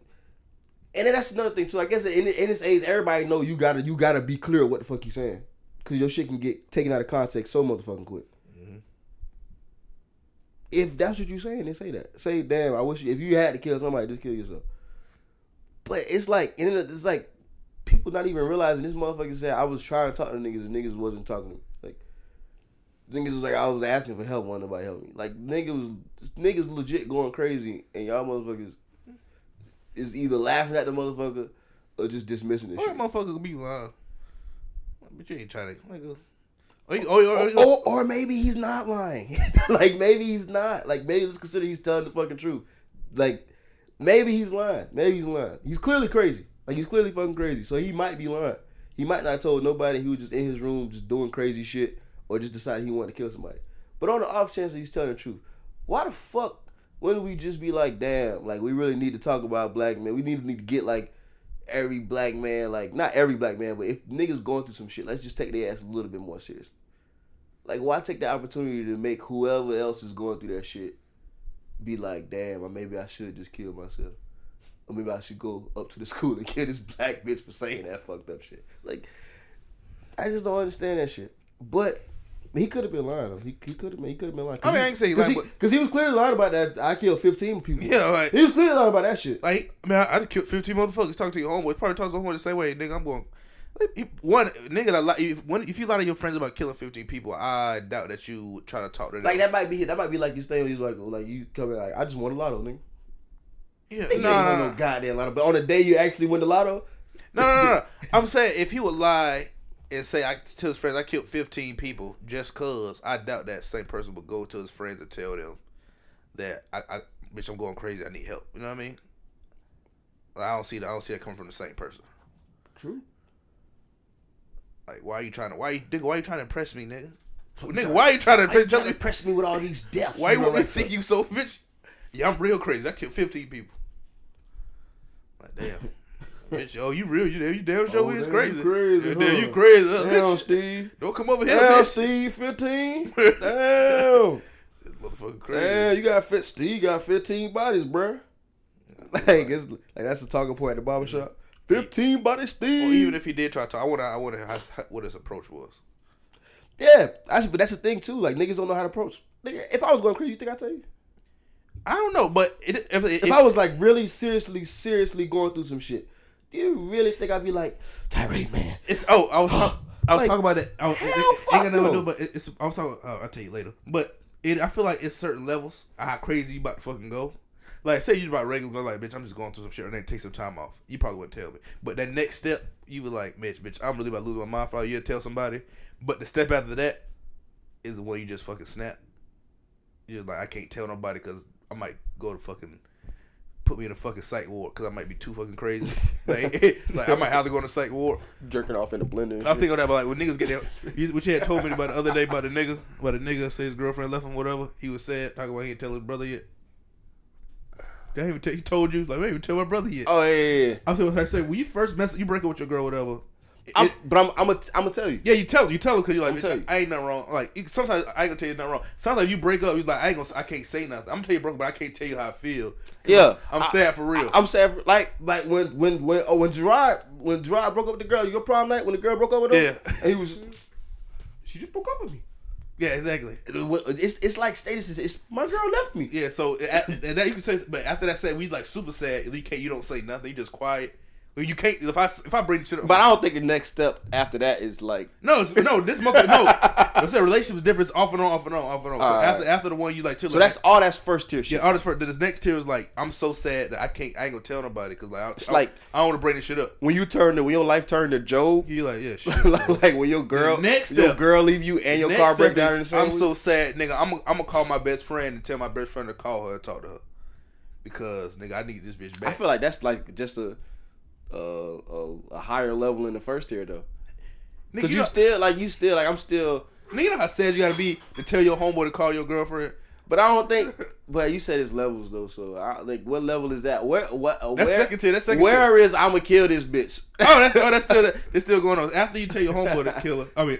And then that's another thing too. I guess in, in this age, everybody know you gotta you gotta be clear what the fuck you saying, cause your shit can get taken out of context so motherfucking quick. Mm-hmm. If that's what you saying, then say that. Say, damn, I wish you, if you had to kill somebody, just kill yourself. But it's like, and it's like people not even realizing this motherfucker said I was trying to talk to niggas and niggas wasn't talking to me. Niggas was like I was asking for help, wanted nobody help me. Like niggas was niggas legit going crazy, and y'all motherfuckers is either laughing at the motherfucker or just dismissing this Or shit. motherfucker could be lying. But you ain't trying to. Nigga. Oh, you, oh, you- Or, or maybe he's not lying. <laughs> like maybe he's not. Like maybe let's consider he's telling the fucking truth. Like maybe he's lying. Maybe he's lying. He's clearly crazy. Like he's clearly fucking crazy. So he might be lying. He might not have told nobody. He was just in his room just doing crazy shit, or just decided he wanted to kill somebody. But on the off chance that he's telling the truth, why the fuck wouldn't we just be like, damn, like we really need to talk about black men. We need to need to get like every black man, like not every black man, but if niggas going through some shit, let's just take their ass a little bit more serious. Like, why take the opportunity to make whoever else is going through that shit be like, damn, or maybe I should just kill myself. Or maybe I should go up to the <laughs> school and kill this black bitch for saying that fucked up shit. Like, I just don't understand that shit. But he could have been lying. He, he could have been. He could have been lying. I mean, I ain't saying he because lying, he, he was clearly lying about that. I killed fifteen people. yeah, like, he was clearly lying about that shit. like, I I, I killed 15 motherfuckers. Talk to your homeboy. Probably talk to your homeboy the same way, nigga. I'm going. One nigga that lie, if when if you lie to your friends about killing 15 people, I doubt that you would try to talk to them. Like that might be that might be like you stay. He's like, like you come in like I just won a lotto, nigga. Yeah, Nigga, no, no, no, no goddamn lotto. But on the day you actually win the lotto, no, no, no, no. I'm saying if he would lie and say I to his friends I killed 15 people just cause, I doubt that same person would go to his friends and tell them that I, I bitch, I'm going crazy. I need help. You know what I mean? I don't see that. I don't see that coming from the same person. true. Like, why are you trying to? Why you nigga? Why you trying to impress me, nigga? Nigga, why are you trying to impress trying to me? impress me with all these deaths? Why you want me to think you so bitch? Yeah, I'm real crazy. I killed 15 people. Like, damn. <laughs> bitch, oh, you real? You, you damn sure Oh, is crazy. you crazy, damn, huh? you crazy. huh, Damn, bitch. Steve. Don't come over here, Damn, bitch. Steve, fifteen. <laughs> Damn. This motherfucker crazy. Damn, you got fit. Steve got fifteen bodies, bruh. Like it's like that's the talking point at the barbershop. Fifteen bodies, Steve. Or even if he did try to, I wonder, I wonder how, what his approach was. yeah, that's but that's the thing too. Like niggas don't know how to approach. Nigga, if I was going crazy, you think I tell you? I don't know, but it, if, if, If I was like really seriously, seriously going through some shit, do you really think I'd be like, Tyree, man? It's oh, I was <gasps> talk, I was Like, talking about it. I was, hell it, it, fuck ain't got nothing to no. do, but it, it's. I was talking. Uh, I'll tell you later. But it, I feel like it's certain levels how crazy you about to fucking go. Like say you about regular go like, bitch, I'm just going through some shit and then take some time off. You probably wouldn't tell me. But that next step, you be like, bitch, bitch, I'm really about to lose my mind for you tell somebody. But the step after that is the one you just fucking snap. You're just like, I can't tell nobody because I might go to fucking put me in a fucking psych ward because I might be too fucking crazy. <laughs> like, <laughs> like I might have to go in a psych ward. Jerking off in the blender. I think on that, but like when niggas get there, you, what you had told me about the other day about the nigga, about the nigga say his girlfriend left him, whatever. He was sad, talking about he didn't tell his brother yet. They ain't even tell, he told you, like, we ain't even tell my brother yet. Oh yeah, yeah, yeah. I was gonna say, when you first mess, you break up with your girl, whatever. I'm, it- but I'm, I'm gonna, I'm gonna tell you. yeah, you tell her, you tell her because you're like, bitch, tell you. I ain't nothing wrong. Like you, sometimes I ain't gonna tell you nothing wrong. Sometimes you break up, you like, I ain't gonna, I can't say nothing. I'm gonna tell you broke, but I can't tell you how I feel. Yeah, I'm, I- sad for real. I'm sad for like, like when, when, when, oh, when Gerard, when Gerard broke up with the girl, your prom night when the girl broke up with him, Yeah. and he was, she just broke up with me. yeah, exactly. It's, it's like status. It's my girl left me. Yeah, so and that you can say, but after that said, we like super sad. You can't, you don't say nothing. You just quiet. You can't. If I if I bring this shit up, But I don't think the next step after that is like, No, no, this mother, no. <laughs> I said relationship is different. Off and on, off and on, off and on. So after after the one you like, chill, so that's all. That's first tier shit. yeah. All this first, then this next tier is like, I'm so sad that I can't, I ain't gonna tell nobody because like, I, It's I, like- I don't want to bring this shit up. When you turn to when your life turned to Job, You like, yeah, <laughs> shit. like, like when your girl, The next your step- girl leave you and your car break down is, I'm week? so sad, nigga. I'm I'm gonna call my best friend and tell my best friend to call her and talk to her because nigga, I need this bitch back. I feel like that's like just a a, a, a higher level in the first tier though. <laughs> Because you, you know, still like you still like I'm still, nigga, you know how sad you gotta be to tell your homeboy to call your girlfriend. but I don't think. But you said it's levels though, so I, like what level is that? Where what? uh, That's where, second tier. That's second tier. Where is I'm gonna kill this bitch? Oh, that's oh, that's still it's still going on. After you tell your homeboy to kill her, I mean,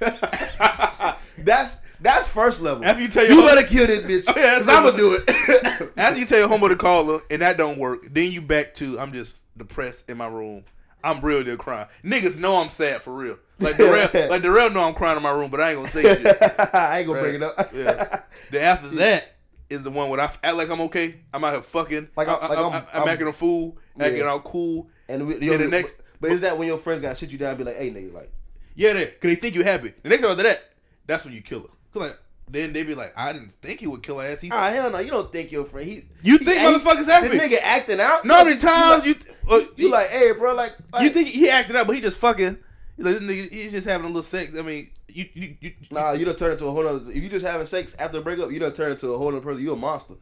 <laughs> that's that's first level. after you tell you your hom- better kill this bitch Oh, yeah, because I'm gonna do it. after you tell your homeboy to call her and that don't work, then you back to I'm just depressed in my room. I'm real deal crying. Niggas know I'm sad for real. Like Darrell, <laughs> like Darrell know I'm crying in my room, but I ain't gonna say shit. <laughs> I ain't gonna bring it up. Yeah. Then after <laughs> that is the one where I act like I'm okay. I'm out here fucking. Like I'm- I, like I, I'm- I'm- acting a fool, acting Yeah. all cool. And we, Yeah, yo, the next- but, but is that when your friends gotta sit you down and be like, "Hey, nigga, like, Yeah, they, cause they think you happy. The next after that, that's when you kill her. 'Cause Like then they be like, I didn't think he would kill ass. He, ah, hell no, you don't think your friend he you he- think he- motherfuckers happy? The nigga acting out. no, how many times you, you, uh, like, you like, hey, bro, like, like you think he acted out, but he just fucking. He's like this nigga, he's just having a little sex. I mean, you, you, you Nah, you don't turn into a whole other. If you just having sex after a breakup, you don't turn into a whole other person. You a monster.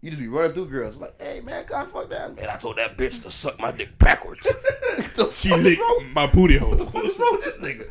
You just be running through girls like, hey man, God fuck that man. I told that bitch to suck my dick backwards. <laughs> the she fuck is licked wrong? my booty hole. What the fuck is wrong with this nigga?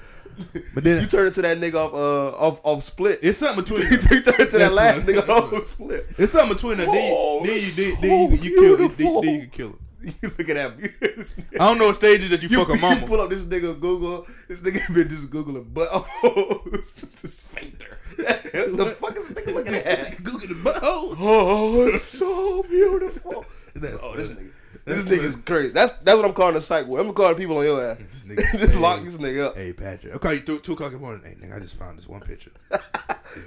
But then You turn into that nigga off uh off off split. it's something between. <laughs> you turn into that last nigga off split. It's something between them. Then you, Oh, then you, then, so then you, you kill. Then, beautiful. then you can kill her. <laughs> You look at that. I don't know what stages that you, You, fuck a <laughs> you pull up this nigga Google. This nigga been just googling, but it's a sphincter. the fuck is this nigga looking at? Google the butthole. Oh, it's so beautiful. That's oh, this nigga. This nigga's crazy. That's that's what I'm calling a psych ward. I'm calling the people on your ass. This nigga- <laughs> Just lock this nigga up. Hey Patrick, I'll call you two, two o'clock in the morning. Hey nigga, I just found this one picture. <laughs> this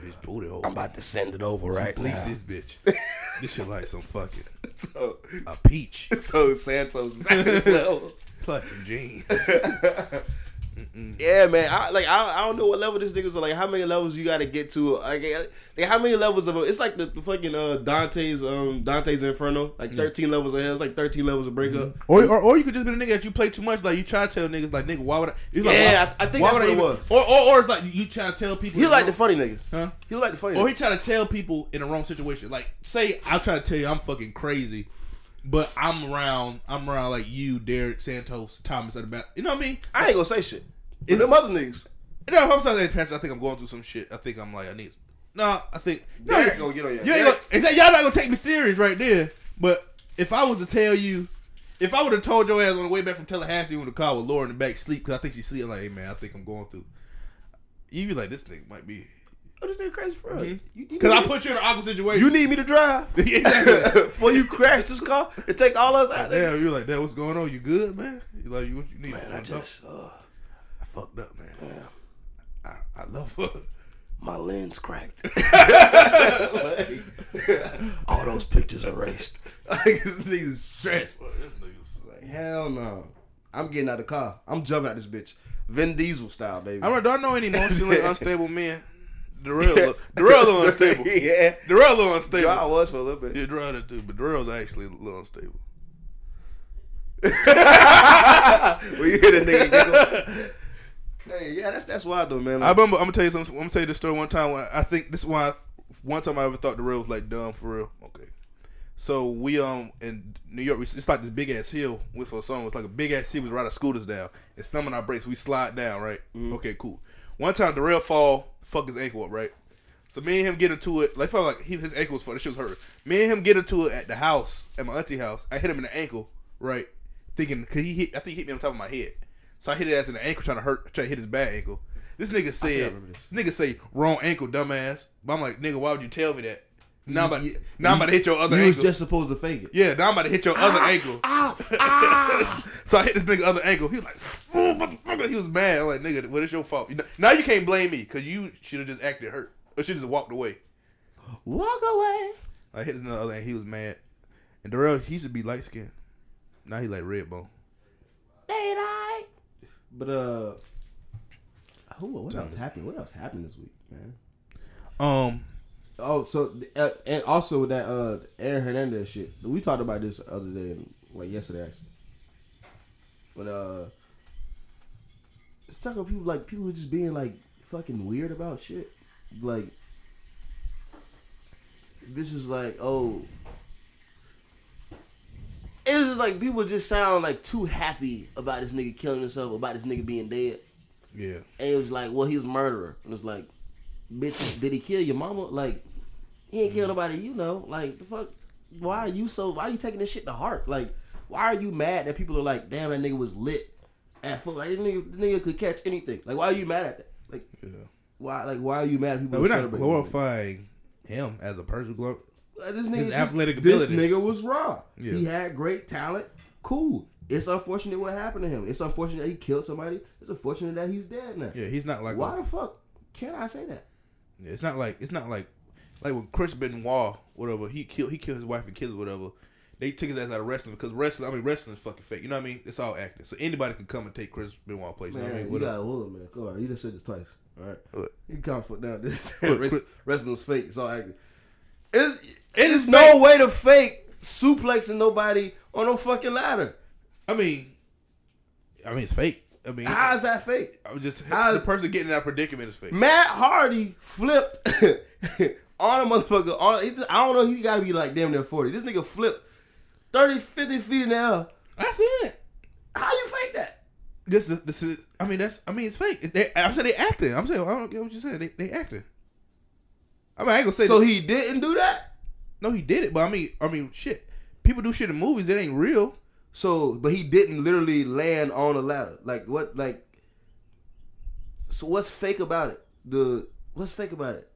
bitch booty hole. I'm about to send it over right Bleach now. this bitch. <laughs> this shit like some fucking So, a peach. so Santos is at this level. Plus some jeans. Yeah, man. I like I, I don't know what level this nigga's on. Like how many levels you got to get to? Like, like how many levels of it's like the, the fucking uh, Dante's um Dante's Inferno. Like thirteen levels of hell. It's like thirteen levels of breakup. Or, or or you could just be the nigga that you play too much. Like you try to tell niggas like nigga, why would I? It's like, Yeah, I- I think why that's would what it even- was. Or, or or it's like you try to tell people. He like the funny nigga. Huh? He like the funny. Or nigga. he try to tell people in the wrong situation. Like, say I try to tell you I'm fucking crazy, but I'm around. I'm around like you, Derek Santos, Thomas at the back. You know what I mean? I ain't gonna say shit. Is them other niggas? No, if I'm Patrick, I think I'm going through some shit. I think I'm like I need. No, I think. No, Derek gonna get on your you ain't gonna, y'all not gonna take me serious right there. But if I was to tell you, if I would have told your ass on the way back from Tallahassee when the car with Laura in the back sleep because I think she's sleeping, like, hey man, I think I'm going through. You be like, this nigga might be. Oh, this nigga crazy for. You- you Because I put you in an awkward situation. You need me to drive <laughs> <laughs> exactly. before you crash this car and take all us out there. Damn, you're like, that. What's going on? You good, man? You like, you what you need? Man, I just uh, fucked up, man. I, I love her. my lens cracked. <laughs> <laughs> like this nigga's stressed. This nigga's- Like hell no. I'm getting out of the car. I'm jumping out this bitch. Vin Diesel style, baby. I don't, do I know any emotionally <laughs> unstable men? Darrell, Darrell a little unstable. yeah. Darrell a little unstable. I was for a little bit. Yeah, Darrell that too, but Darrell's actually a little unstable. when you hear the nigga giggle. Hey, yeah, that's that's wild though, man. I remember. I'm gonna tell you something. I'm gonna tell you this story. One time, when I think this is why. One time I ever thought the Darrell was like dumb for real. Okay, so we um in New York, we, it's like this big ass hill. We saw something. It's like a big ass hill. We ride our scooters down. And some on our brakes. We slide down. Right. Okay. Cool. One time Darrell fall, fuck his ankle up. Right. So me and him get into it. Like felt like he, his ankle was fucked. The shit was hurt. Me and him get into it at the house at my auntie house. I hit him in the ankle. Right. Thinking because he hit. I think he hit me on top of my head. So I hit his ass in the ankle trying to hurt, trying to hit his bad ankle. This nigga said, this. nigga say wrong ankle, dumbass. But I'm like, nigga, why would you tell me that? Now I'm about, You- now I'm about to hit your other you was ankle. just supposed to fake it. yeah, now I'm about to hit your other ankle. Ah, ah. <laughs> So I hit this nigga other ankle. He was like, oh, motherfucker. He was mad. I'm like, nigga, what is your fault? You know- Now you can't blame me because you should have just acted hurt or should have just walked away. Walk away. I hit another other ankle. He was mad. And Darrell, he used to be light skinned. Now he like red bone. Daylight. But uh, who? What else happened? What else happened this week, man? Um, Oh, so uh, and also that uh Aaron Hernandez shit. We talked about this other day, like yesterday actually. When uh, it's talking about people like people just being like fucking weird about shit. Like this is like oh. Was just like people just sound like too happy about this nigga killing himself, about this nigga being dead. yeah. And it was like, well, he's a murderer. And it's like, bitch, did he kill your mama? Like, he ain't kill mm-hmm. nobody you know. Like, the fuck? Why are you so, why are you taking this shit to heart? Like, why are you mad that people are like, damn, that nigga was lit at full? Like, this nigga, this nigga could catch anything. Like, why are you mad at that? Like, Yeah. why, like, why are you mad at people we're not glorifying him as a person. Uh, this nigga, His athletic this, ability. This nigga was raw. Yeah. He had great talent. Cool. It's unfortunate what happened to him. It's unfortunate that he killed somebody. It's unfortunate that he's dead now. yeah, he's not like. Why A, the fuck can I say that? Yeah, it's not like it's not like like with Chris Benoit, whatever he killed, he killed his wife and kids, or whatever. They took his ass out of wrestling because wrestling. I mean, wrestling is fucking fake. You know what I mean? It's all acting. So anybody can come and take Chris Benoit place. You know Man, what I mean? you gotta hold him, man. Come on, you just said this twice. All right, What? you can calm foot down. This <laughs> What, wrestling's fake. It's all acting. It's, Fake. no way to fake suplexing nobody on no fucking ladder. I mean, I mean it's fake. I mean, How is that fake? I was just How- the person getting in that predicament is fake. Matt Hardy flipped <laughs> on a motherfucker. On, just- I don't know. He got to be like damn near forty. This nigga flipped 30, 50 feet in the air. That's it. How you fake that? This is this is. I mean that's. I mean it's fake. They, I'm saying they acting. I'm saying I don't get what you said. They they acting. I mean I ain't gonna say. So that- he didn't do that. No, he did it. But I mean, I mean, shit. People do shit in movies that ain't real. So, but he didn't literally land on a ladder. Like what? Like, so what's fake about it? The what's fake about it?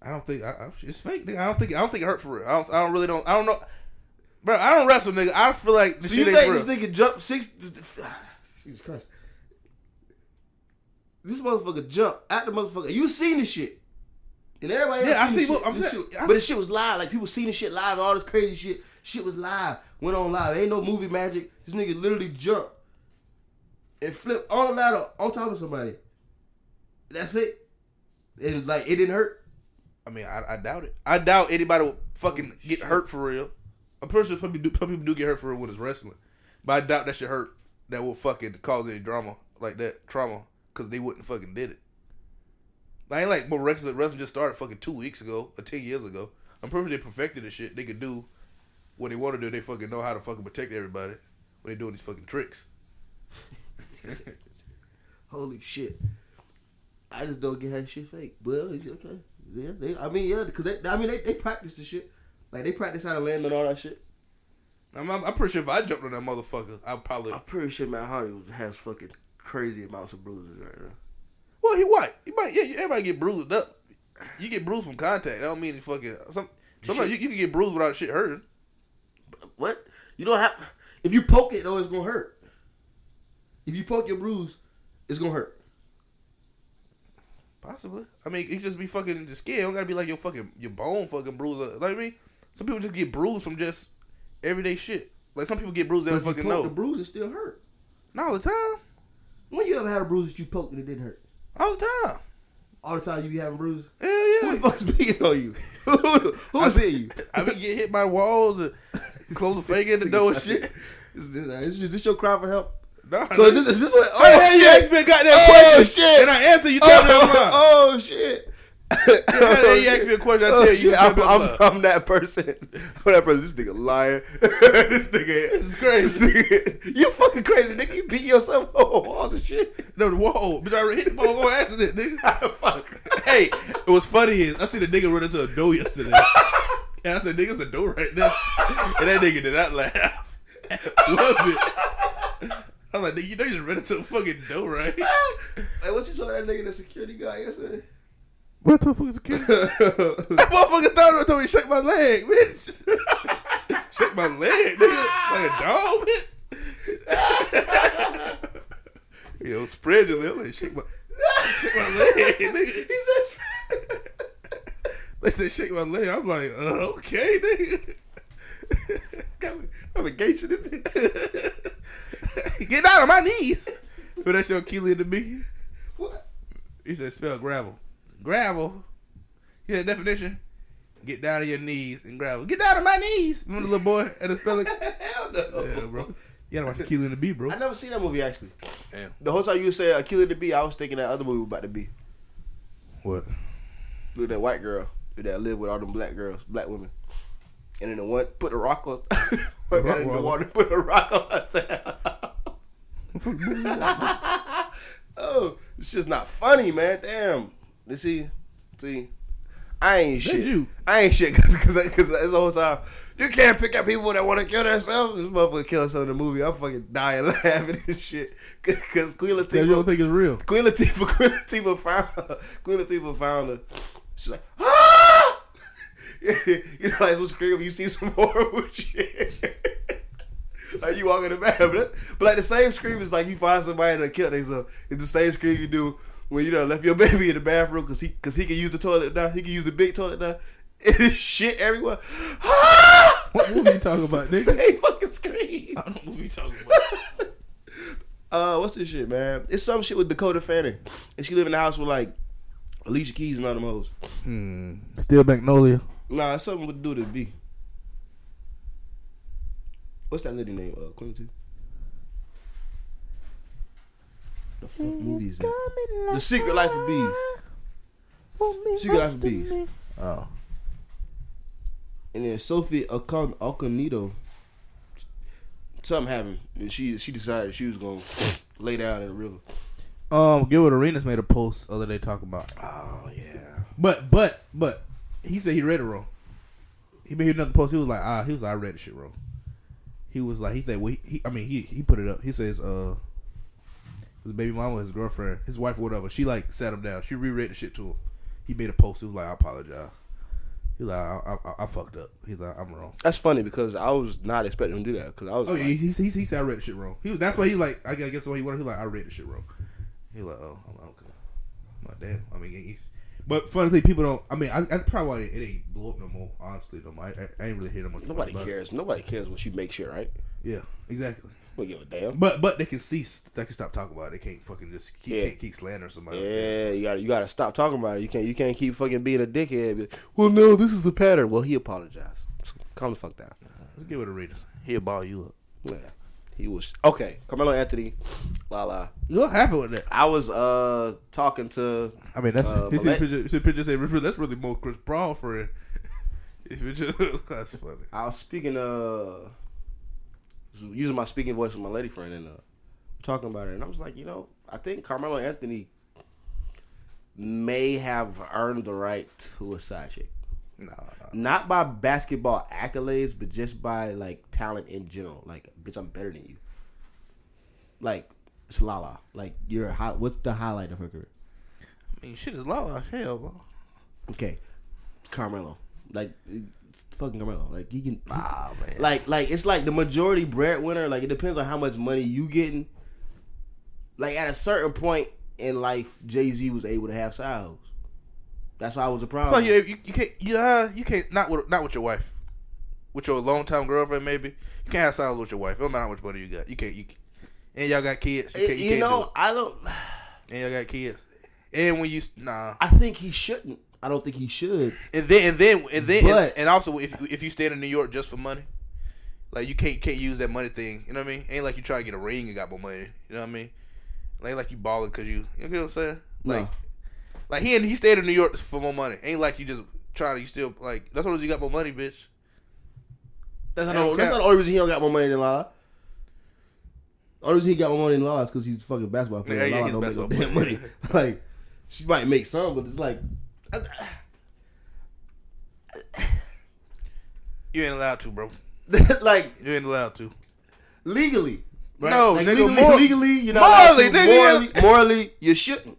I don't think I, I, it's fake. Nigga. I don't think I don't think it hurt for real. I don't. I don't really don't. I don't know. Bro, I don't wrestle, nigga. I feel like this so you shit think this nigga jumped six? <sighs> Jesus Christ! This motherfucker jumped at the motherfucker. You seen this shit? And everybody else Yeah, I see what- shit. I'm saying- shit- I but the shit was live. Like people seen this shit live. All this crazy shit. Shit was live. Went on live. Ain't no movie magic. This nigga literally jumped and flipped on a ladder on top of somebody. That's it. And like it didn't hurt. I mean, I, I doubt it. I doubt anybody will fucking oh, get hurt for real. A person pretty sure some people, do, some people do get hurt for real when it's wrestling, but I doubt that shit hurt. That will fucking cause any drama like that trauma because they wouldn't fucking did it. I ain't like, but wrestling, wrestling just started fucking two weeks ago or ten years ago. I'm pretty sure they perfected the shit. They could do what they want to do. They fucking know how to fucking protect everybody when they doing these fucking tricks. <laughs> Holy shit. I just don't get how shit fake. Well, it's okay. Yeah, they, I mean, yeah, because they, I mean, they, they practice the shit. Like they practice how to land and all that shit. I'm, I'm, I'm pretty sure if I jumped on that motherfucker, I probably I'm pretty sure Matt Hardy has fucking crazy amounts of bruises right now. Well, he white. He might. Yeah, everybody get bruised up. You get bruised from contact. That don't mean fucking. Some, sometimes you, you can get bruised without shit hurting. What? You don't have. If you poke it though, it's gonna hurt. If you poke your bruise, it's gonna hurt. Possibly. I mean, it just be fucking the skin. It don't gotta be like your fucking your bone fucking bruised. Up. Like I mean, Some people just get bruised from just everyday shit. Like some people get bruised, they don't fucking poke know. the bruise, it still hurt. Not all the time. When you ever had a bruise that you poked and it didn't hurt? All the time. All the time you be having bruises. Hell yeah. Who the fuck's beating on you? Who's hitting you? I been get hit by walls and close the finger in the door and <laughs> shit. Is this, uh, is this- your cry for help? Nah, So is this, is this what? Oh, hey, you asked me a goddamn Oh, question. shit. And I answer you tell me oh, I'm lying. oh, oh shit. Yeah, <laughs> you asked me a question, I tell oh, you, shit, I'm, I'm I'm, that person. I'm that person. This nigga lying. <laughs> this nigga. This is crazy. nigga- you fucking crazy, nigga. You beat yourself on walls and shit. No, the wall. But I hit the ball on accident, nigga. <laughs> Ah, fuck. hey, it was funny is I seen a nigga run into a door yesterday. and I said, nigga's a door right there. And that nigga did not laugh. Loved it. I was like, nigga, you know you just ran into a fucking door, right? Hey, what you told that nigga the security guy yesterday? What the fuck is security? <laughs> That motherfucker thought I told me to shake my leg, bitch. <laughs> shake my leg, nigga. Like a dog, bitch. <laughs> Yo, spread your leg. Like, shake my, shake my leg, nigga. he says. They said shake my leg. I'm like, uh, okay, nigga. I'm engaged in this. Get out of my knees. But that shit Keely to me. What? He said spell gravel. Gravel. Hear that definition? Get down on your knees and gravel. Get down on my knees. Remember the little boy at the spelling? <laughs> Hell no. Yeah, bro. You gotta watch Akeelah and the Bee, bro. I never seen that movie actually. Damn. The whole time you said Akeelah the Bee, I was thinking that other movie was about to be. What? Look at that white girl that lived with all them black girls, black women. And then the one put a rock on <laughs> got in the water, put a rock on herself. <laughs> oh, it's just not funny, man. Damn. You see, see, I ain't shit. you. I ain't shit because because the whole time you can't pick out people that want to kill themselves. This motherfucker kill himself in the movie. I'm fucking dying <laughs> laughing and shit because Queen Latifah. you don't think it's real? Queen Latifah, <laughs> Queen Latifah found her. Queen Latifah found her. She's like, ah! <laughs> you know, like some scream when you see some horrible shit. like you walk in the bathroom. But, but like the same scream is like you find somebody that killed themselves. It's the same scream you do when you done left your <laughs> baby in the bathroom because he, cause he can use the toilet now. He can use the big toilet now. <laughs> It is shit everywhere. Ah! What movie you talking about, <laughs> the nigga? Same fucking screen. I don't know what you talking about. Uh, what's this shit, man? It's some shit with Dakota Fanning, and she live in the house with like Alicia Keys and all them hoes. Hmm. Steel Magnolia. Nah, it's something with do to B. What's that lady name? Uh, Queen Latifah. The fuck movie is that? The Secret Life of Bees. Secret Life of Bees. Oh. And then Sophie Ocon- Okonedo. Something happened, and she she decided she was gonna <sniffs> lay down in the river. Um, Gilbert Arenas made a post other day talking about. Oh yeah. But but but he said he read it wrong. He made another post. He was like, ah, he was like, I read the shit wrong. He was like, he said, well, he, he I mean, he he put it up. He says, uh, his baby mama, his girlfriend, his wife, or whatever. She like sat him down. She reread the shit to him. He made a post. He was like, I apologize. He was like, I, I, I fucked up. He's like, I'm wrong. That's funny because I was not expecting him to do that because I was. Oh yeah, like, he, he, he said I read the shit wrong. He was, that's why he like I guess why he wanted. He like I read the shit wrong. He like oh I'm like, okay, I'm like damn. I mean, he, but funny thing, people don't. I mean, I, that's probably why it, ain't blow up no more. Honestly, no more. I, I, I ain't really hear no much. Nobody cares. Nobody cares what you make shit, right? Yeah, exactly. We give a damn. But but they can cease. They can stop talking about it. They can't fucking just keep, Yeah. can't keep slandering somebody. Yeah, you got to you got to stop talking about it. You can't you can't keep fucking being a dickhead. Be like, well, no, this is the pattern. Well, he apologized. Calm the fuck down. Let's give it a reader. He'll ball you up. Yeah, he was okay. Carmelo Anthony, la la. What happened with that? I was uh talking to I mean, that's Uh, he see Malay- the picture. See the picture say that's really more Chris Brown friend. <laughs> If it just, <laughs> that's funny. I was speaking uh using my speaking voice with my lady friend and uh talking about it and I was like, you know, I think Carmelo Anthony may have earned the right to a side chick. Nah, Not by basketball accolades, but just by like talent in general. Like, bitch, I'm better than you. Like, it's Lala. Like, you're high, what's the highlight of her career? I mean, shit is Lala. Hell, bro. Okay, Carmelo. Like, fucking Carmelo. Like, he can. Nah, man. Like, like it's like the majority breadwinner. Like, it depends on how much money you getting. Like, at a certain point in life, Jay Z was able to have side hoes. That's why I was a problem. like you, you, you can't, you, uh, you can't not with not with your wife. with your long time girlfriend, maybe you can't have silence with your wife. It don't matter how much money you got. You can't. You can't. and y'all got kids. You, You, you, do know, it. I don't. <sighs> and y'all got kids. And when you nah, I think he shouldn't. I don't think he should. and then and then and then But- and, and also if if you stay in New York just for money, like you can't can't use that money thing. You know what I mean? Ain't like you try to get a ring and got more money. You know what I mean? Ain't like you balling because you. You know what I'm saying? Like No. like he and he stayed in New York for more money. Ain't like you just trying to you still like that's what you got more money, bitch. That's not, that's not the only reason he don't got more money than Lala. The only reason he got more money than Lala is because he's a fucking basketball player. Yeah, yeah, Lala don't make no damn money. <laughs> like, she might make some, but it's like, You ain't allowed to, bro. <laughs> like You ain't allowed to. legally. Right? No, like, nigga, legally, mor- legally, you're not morally, allowed to. nigga, morally, you- morally, you shouldn't.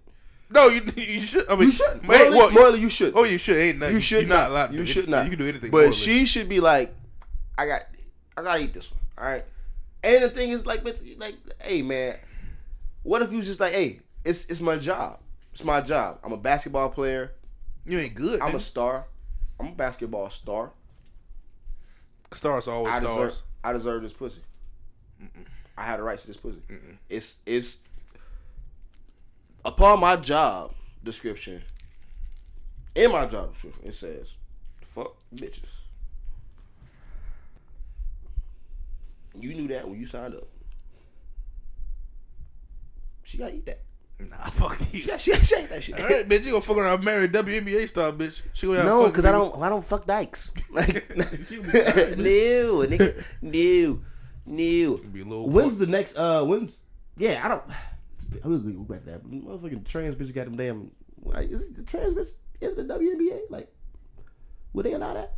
No, you you should. I mean, You shouldn't. Wait, Morally, what? morally, you should. Oh, you should. Ain't nothing. you should You're not. not allowed. to You do should not. You can do anything. But morally. she should be like, I got, I gotta eat this one. All right. And the thing is, like, bitch, like, hey, man, what if you was just like, hey, it's it's my job. It's my job. I'm a basketball player. You ain't good. I'm a star. I'm a basketball star. stars always I stars. deserve. I deserve this pussy. I had the rights to this pussy. It's it's upon my job description. In my job description, it says, "Fuck bitches." You knew that when you signed up. She gotta eat that. Nah, <laughs> fuck you. got she, she ate that shit. All right, bitch. You gonna fuck around a WNBA star, bitch. She gonna No, because I don't. I don't fuck dykes. <laughs> <laughs> Like, no, nigga, no, no. Be a little When's the next? Uh, when's? Yeah, I don't. <sighs> I'm gonna go back to that. Motherfucking trans bitch got them damn. Like, is the trans bitch in the WNBA? Like, would they allow that?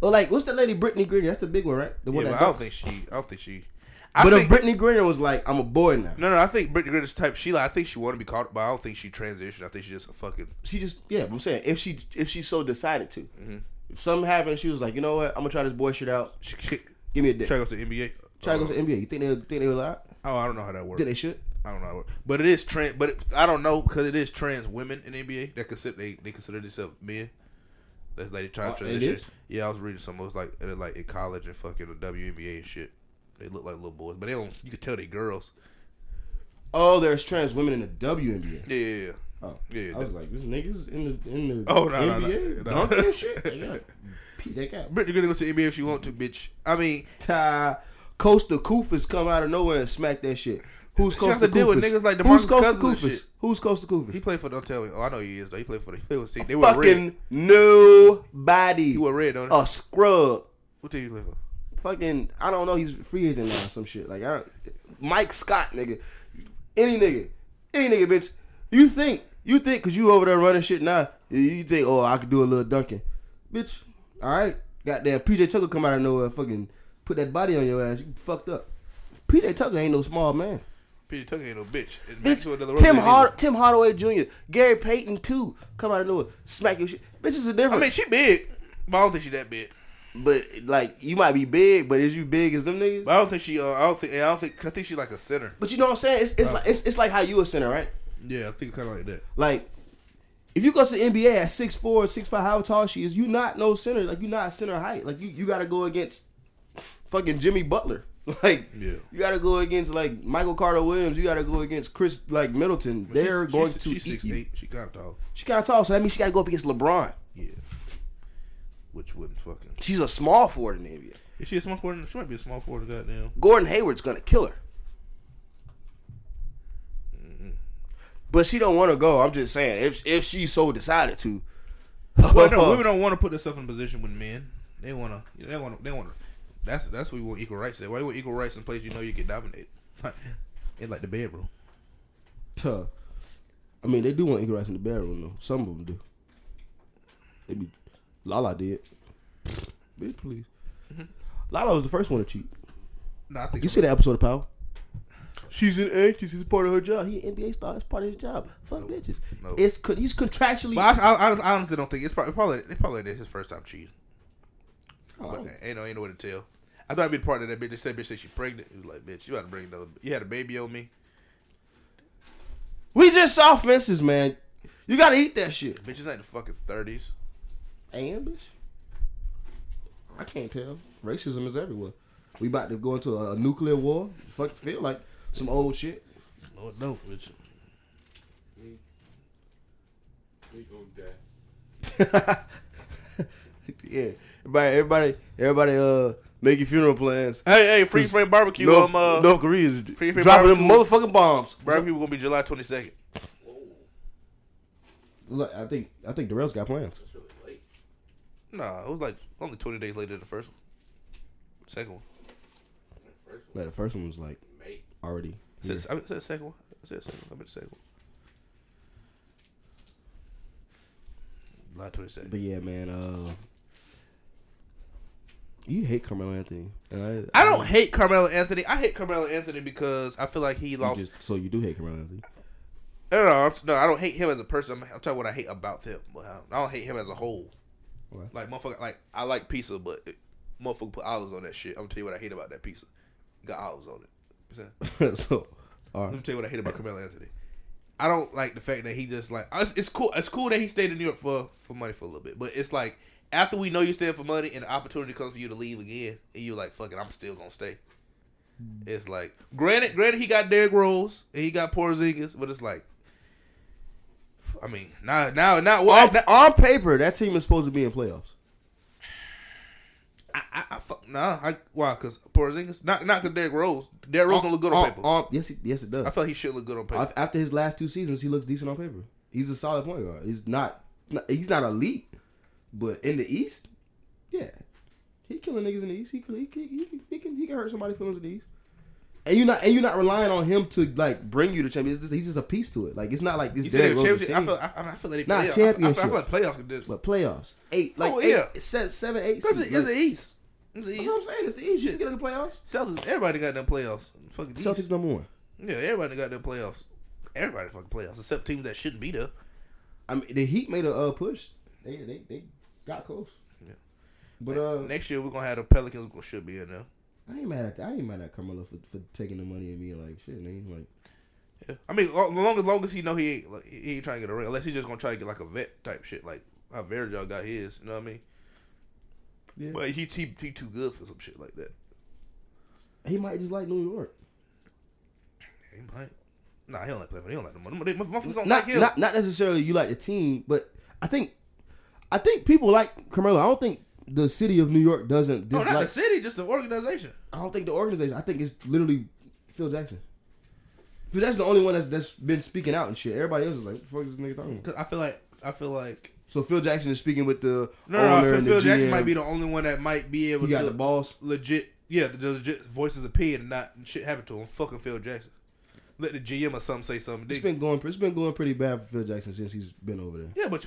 Well, like, what's that lady Brittney Griner? That's the big one, right? The Yeah, one but that. I don't dunks. think she. I don't think she. I But if Brittney Griner was like, I'm a boy now. no, no. I think Brittney Griner's type. She like. I think she want to be called, but I don't think she transitioned. I think she just a fucking. She just yeah. I'm saying if she if she so decided to, Mm-hmm. if something happened, she was like, you know what? I'm gonna try this boy shit out. She, she Give me a dick. try to go to the NBA. Try to go to the NBA. You think they think they will it? Oh, I don't know how that works. Think they should? I don't know, but it is trans. But it, I don't know because it is trans women in the NBA that consider they, they consider themselves men. That's like they try Oh, to it transition. is? Yeah, I was reading some. It was like they're like in college and fucking the WNBA and shit. They look like little boys, but they don't. You can tell they girls. Oh, there's trans women in the WNBA. Yeah, yeah. Oh, Yeah, I was like, this niggas in the in the Oh, no, no, no, NBA no. dunking and shit. They got, <laughs> they got Brittney gonna go to the NBA if she want to, bitch. I mean, Ty Kosta Koufos come out of nowhere and smack that shit. Who's Costa to deal with niggas like Who's Costa Cousins and Koufos? shit. Who's Kosta Koufos? he played for. Don't tell me. Oh, I know he is though. He played for. The, he played with. They were red. Fucking nobody. He were red, don't a scrub. What team you play for? Fucking, I don't know. He's free agent now. Some shit like I, Mike Scott, nigga. Any nigga, any nigga, bitch. You think you think because you over there running shit now? You think oh I could do a little dunking, bitch. All right, goddamn PJ Tucker come out of nowhere, fucking put that body on your ass. You fucked up. PJ Tucker ain't no small man. Peter Tucker ain't no bitch. It's Bitch, Tim Hard, Tim Hardaway Jr., Gary Payton too, come out of nowhere, smack your shit. Bitch is a different. I mean, she big, but I don't think she that big. But like you might be big, but is you big as them niggas? But I don't think she. Uh, I don't think. I don't think. I think she's like a center. But you know what I'm saying? It's it's like it's, it's like how you a center, right? Yeah, I think kind of like that. Like if you go to the NBA at six four, six five, how tall she is, you not no center. Like you not center height. Like you, you gotta go against fucking Jimmy Butler. <laughs> Like Yeah. you gotta go against like Michael Carter Williams. You gotta go against Khris like Middleton. But They're she's, going she's, to She's eat six you. eight. She kind of tall. She kinda tall, so that means she gotta go up against LeBron. Yeah. Which wouldn't fucking. She's a small forward in the NBA. Is she a small forward? She might be a small forward. Goddamn. Gordon Hayward's gonna kill her. Mm-hmm. But she don't want to go. I'm just saying, if if she so decided to, Well, no, <laughs> women don't want to put themselves in a position with men. They want to. They want to. They want to. That's that's what we want equal rights. At. Why you want equal rights in place you know you get dominated? <laughs> in like the bedroom. Tuh. I mean, they do want equal rights in the bedroom though. Some of them do. They be Lala did. Bitch, please. Mm-hmm. Lala was the first one to cheat. No, I think You see that episode of Power? She's an actress. It's part of her job. He an NBA star. It's part of his job. Fuck bitches. Nope. It's con- he's contractually. But I, I, I honestly don't think it's probably probably it probably is his first time cheating. Oh. But eh, ain't no ain't no way to tell. I thought I'd be part of that bitch. They said bitch said she pregnant. He was like, bitch, you got to bring another. You had a baby on me. we just saw fences, man. You gotta eat that shit. Bitches ain't the fucking thirties. And bitch. I can't tell. Racism is everywhere. We about to go into a, a nuclear war. Fuck, feel like some old shit. No, no, bitch. We gonna die. yeah, everybody, everybody, everybody. Uh, make your funeral plans. Hey, hey, free frame barbecue. North, um, uh, North Korea is free- free dropping them motherfucking bombs. barbecue gonna be July twenty second. Look, I think I think Darrell's got plans. That's really late. Nah, it was like only twenty days later the first one. Second one. Like the first one was like May. already. I said, I said the second one. I said the second one. I meant the second one. July twenty second. But yeah, man. Uh, you hate Carmelo Anthony. And I don't hate Carmelo Anthony. I hate Carmelo Anthony because I feel like he You lost. just, so you do hate Carmelo Anthony. No, no, I'm, no, I don't hate him as a person. I'm, I'm talking what I hate about him. I I don't hate him as a whole. Right. Like motherfucker, like I like pizza, but it, motherfucker put olives on that shit. I'm gonna tell you what I hate about that pizza. Got olives on it. You know I'm saying? so, all Let me tell you what I hate about Carmelo Anthony. I don't like the fact that he just like it's, it's cool. It's cool that he stayed in New York for for money for a little bit, but it's like after we know you staying for money and the opportunity comes for you to leave again, and you're like, "Fuck it, I'm still gonna stay." Hmm. It's like, granted, granted, he got Derrick Rose and he got Porzingis, but it's like, I mean, now, now, now, well, on, now on paper, that team is supposed to be in playoffs. I, I, I fuck, nah, I, why? Because Porzingis, not not because Derrick Rose, Derrick Rose don't look good on, paper. on- yes, he, yes, it does. I feel like he should look good on paper. After his last two seasons, he looks decent on paper. He's a solid point guard. He's not, not he's not elite, but in the East, yeah, he killing niggas in the East. He can, he can, he can, he can, he can hurt somebody feelings in the East. And you're not, and you're not relying on him to like bring you to champions. He's just a piece to it. Like it's not like this. you said championship. I feel, I, I feel like Not playoff. I, I, feel, I feel like championships. playoff. Because but playoffs, eight, like Oh, eight, yeah. seven, seven, eight. it's, seeds. it's Like, the East. It's the That's what I'm saying. It's the East. You can get in the playoffs. Celtics. Everybody got them playoffs. Fucking Celtics East. number one. Yeah, everybody got them playoffs. Everybody fucking playoffs, except teams that shouldn't be there. I mean, the Heat made a uh, push. They, they, they got close. Yeah. But uh, Next year we're gonna have the Pelicans. Should be in there. I ain't mad at that. I ain't mad at Carmelo for, for taking the money and being like shit, nigga. Like Yeah. I mean, long as long as he know he ain't like, he ain't trying to get a ring, unless he's just gonna try to get like a vet type shit, like how Varejão got his. You know what I mean? Yeah. But he, he he too good for some shit like that. he might just like New York. He might. Nah, he don't like Cleveland. He don't like the money. They- Motherfuckers don't Not, like him. not not necessarily you like the team, but I think I think people like Carmelo. I don't think the city of New York doesn't no, dislike. not the city, just the organization. I don't think the organization. I think it's literally Phil Jackson. Phil Jackson's the only one that's that's been speaking out and shit. Everybody else is like, what the fuck is this nigga talking? Because I feel like I feel like So Phil Jackson is speaking with the no, no, no I feel and Phil Jackson might be the only one that might be able He got to the boss. legit, yeah, the legit voices opinion and not shit happen to him. Fucking Phil Jackson. Let the GM or something say something. It's been going. It's been going pretty bad for Phil Jackson since he's been over there. yeah, but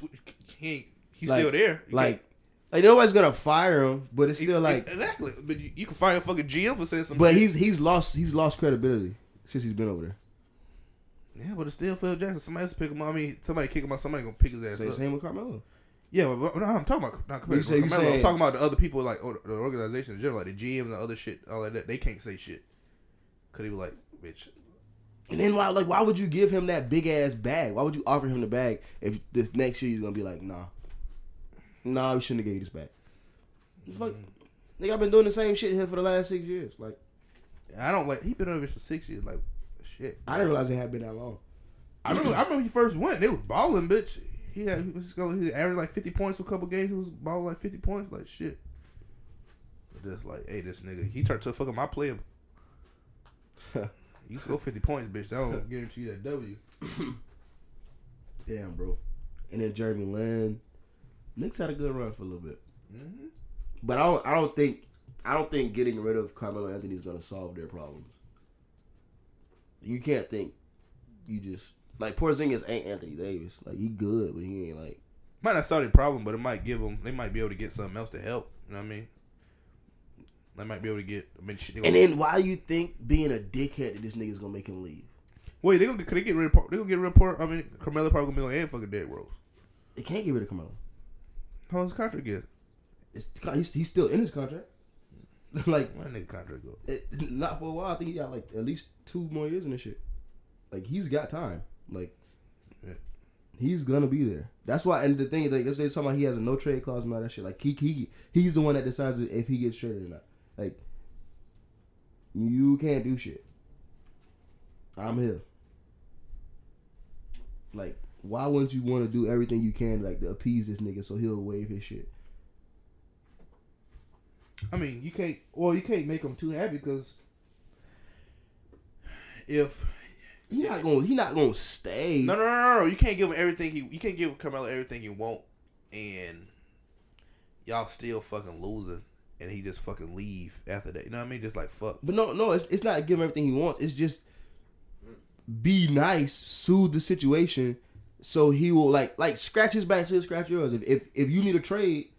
he ain't. He's Like- still there. You Like, like nobody's gonna fire him, but it's still like. exactly. But you, you can fire a fucking GM for saying something. But he's he's lost he's lost credibility since he's been over there. yeah, but it's still Phil Jackson. Somebody else pick him up. I mean, somebody kick him out. Somebody gonna pick his ass Same, up. same with Carmelo. Yeah, but, no, I'm talking about not compared to say- Carmelo. I'm talking about the other people, like or, the organization in general, like the GMs and the other shit, all like that. They can't say shit. Cause he was like, bitch. And then why like why would you give him that big ass bag? Why would you offer him the bag if this next year you're gonna be like, nah, nah, we shouldn't have gave you this bag. Fuck, mm. nigga, I've been doing the same shit here for the last six years. Like I don't like. He been over here for six years. Like, shit. I didn't realize it had been that long. I remember. I remember he first went. They was balling, bitch. He had. He was going. He averaged like fifty points for a couple games. He was balling like fifty points. Like shit. Just like, hey, this nigga, he turned to fucking my player. <laughs> you score fifty points, bitch. That don't guarantee you that W. <coughs> Damn, bro. And then Jeremy Lin, Knicks had a good run for a little bit, Mm-hmm. but I don't I don't think I don't think getting rid of Carmelo Anthony is gonna solve their problems. You can't think you just like Porzingis ain't Anthony Davis. Like he good, but he ain't like Might not solve the problem, but it might give them. They might be able to get something else to help. You know what I mean? They might be able to get. I mean, shit, And then why do you think being a dickhead that this nigga's gonna make him leave? wait, they gonna could they get rid of? They gonna get rid of? Port- I mean, Carmelo probably gonna be on and fucking Derrick Rose. They can't get rid of Carmelo. How long's his contract get? It's, he's, he's still in his contract. <laughs> like that nigga contract go? it, not for a while. I think he got like at least two more years in this shit. Like he's got time. Like Yeah. He's gonna be there. That's why. And the thing is, like, that's what they're talking about. He has a no trade clause and all that shit. Like he he he's the one that decides if he gets traded or not. Like you can't do shit. I'm here. Like, why wouldn't you want to do everything you can like to appease this nigga so he'll waive his shit? I mean, you can't. Well, you can't make him too happy because if He not gonna he not gonna stay. no, no, no, no, you can't give him everything he. You can't give Carmelo everything you want, and y'all still fucking losing, and he just fucking leave after that. You know what I mean? Just like fuck. But no, no, it's it's not give him everything he wants. It's just be nice, soothe the situation, so he will like like scratch his back, so he'll scratch yours. If if if you need a trade,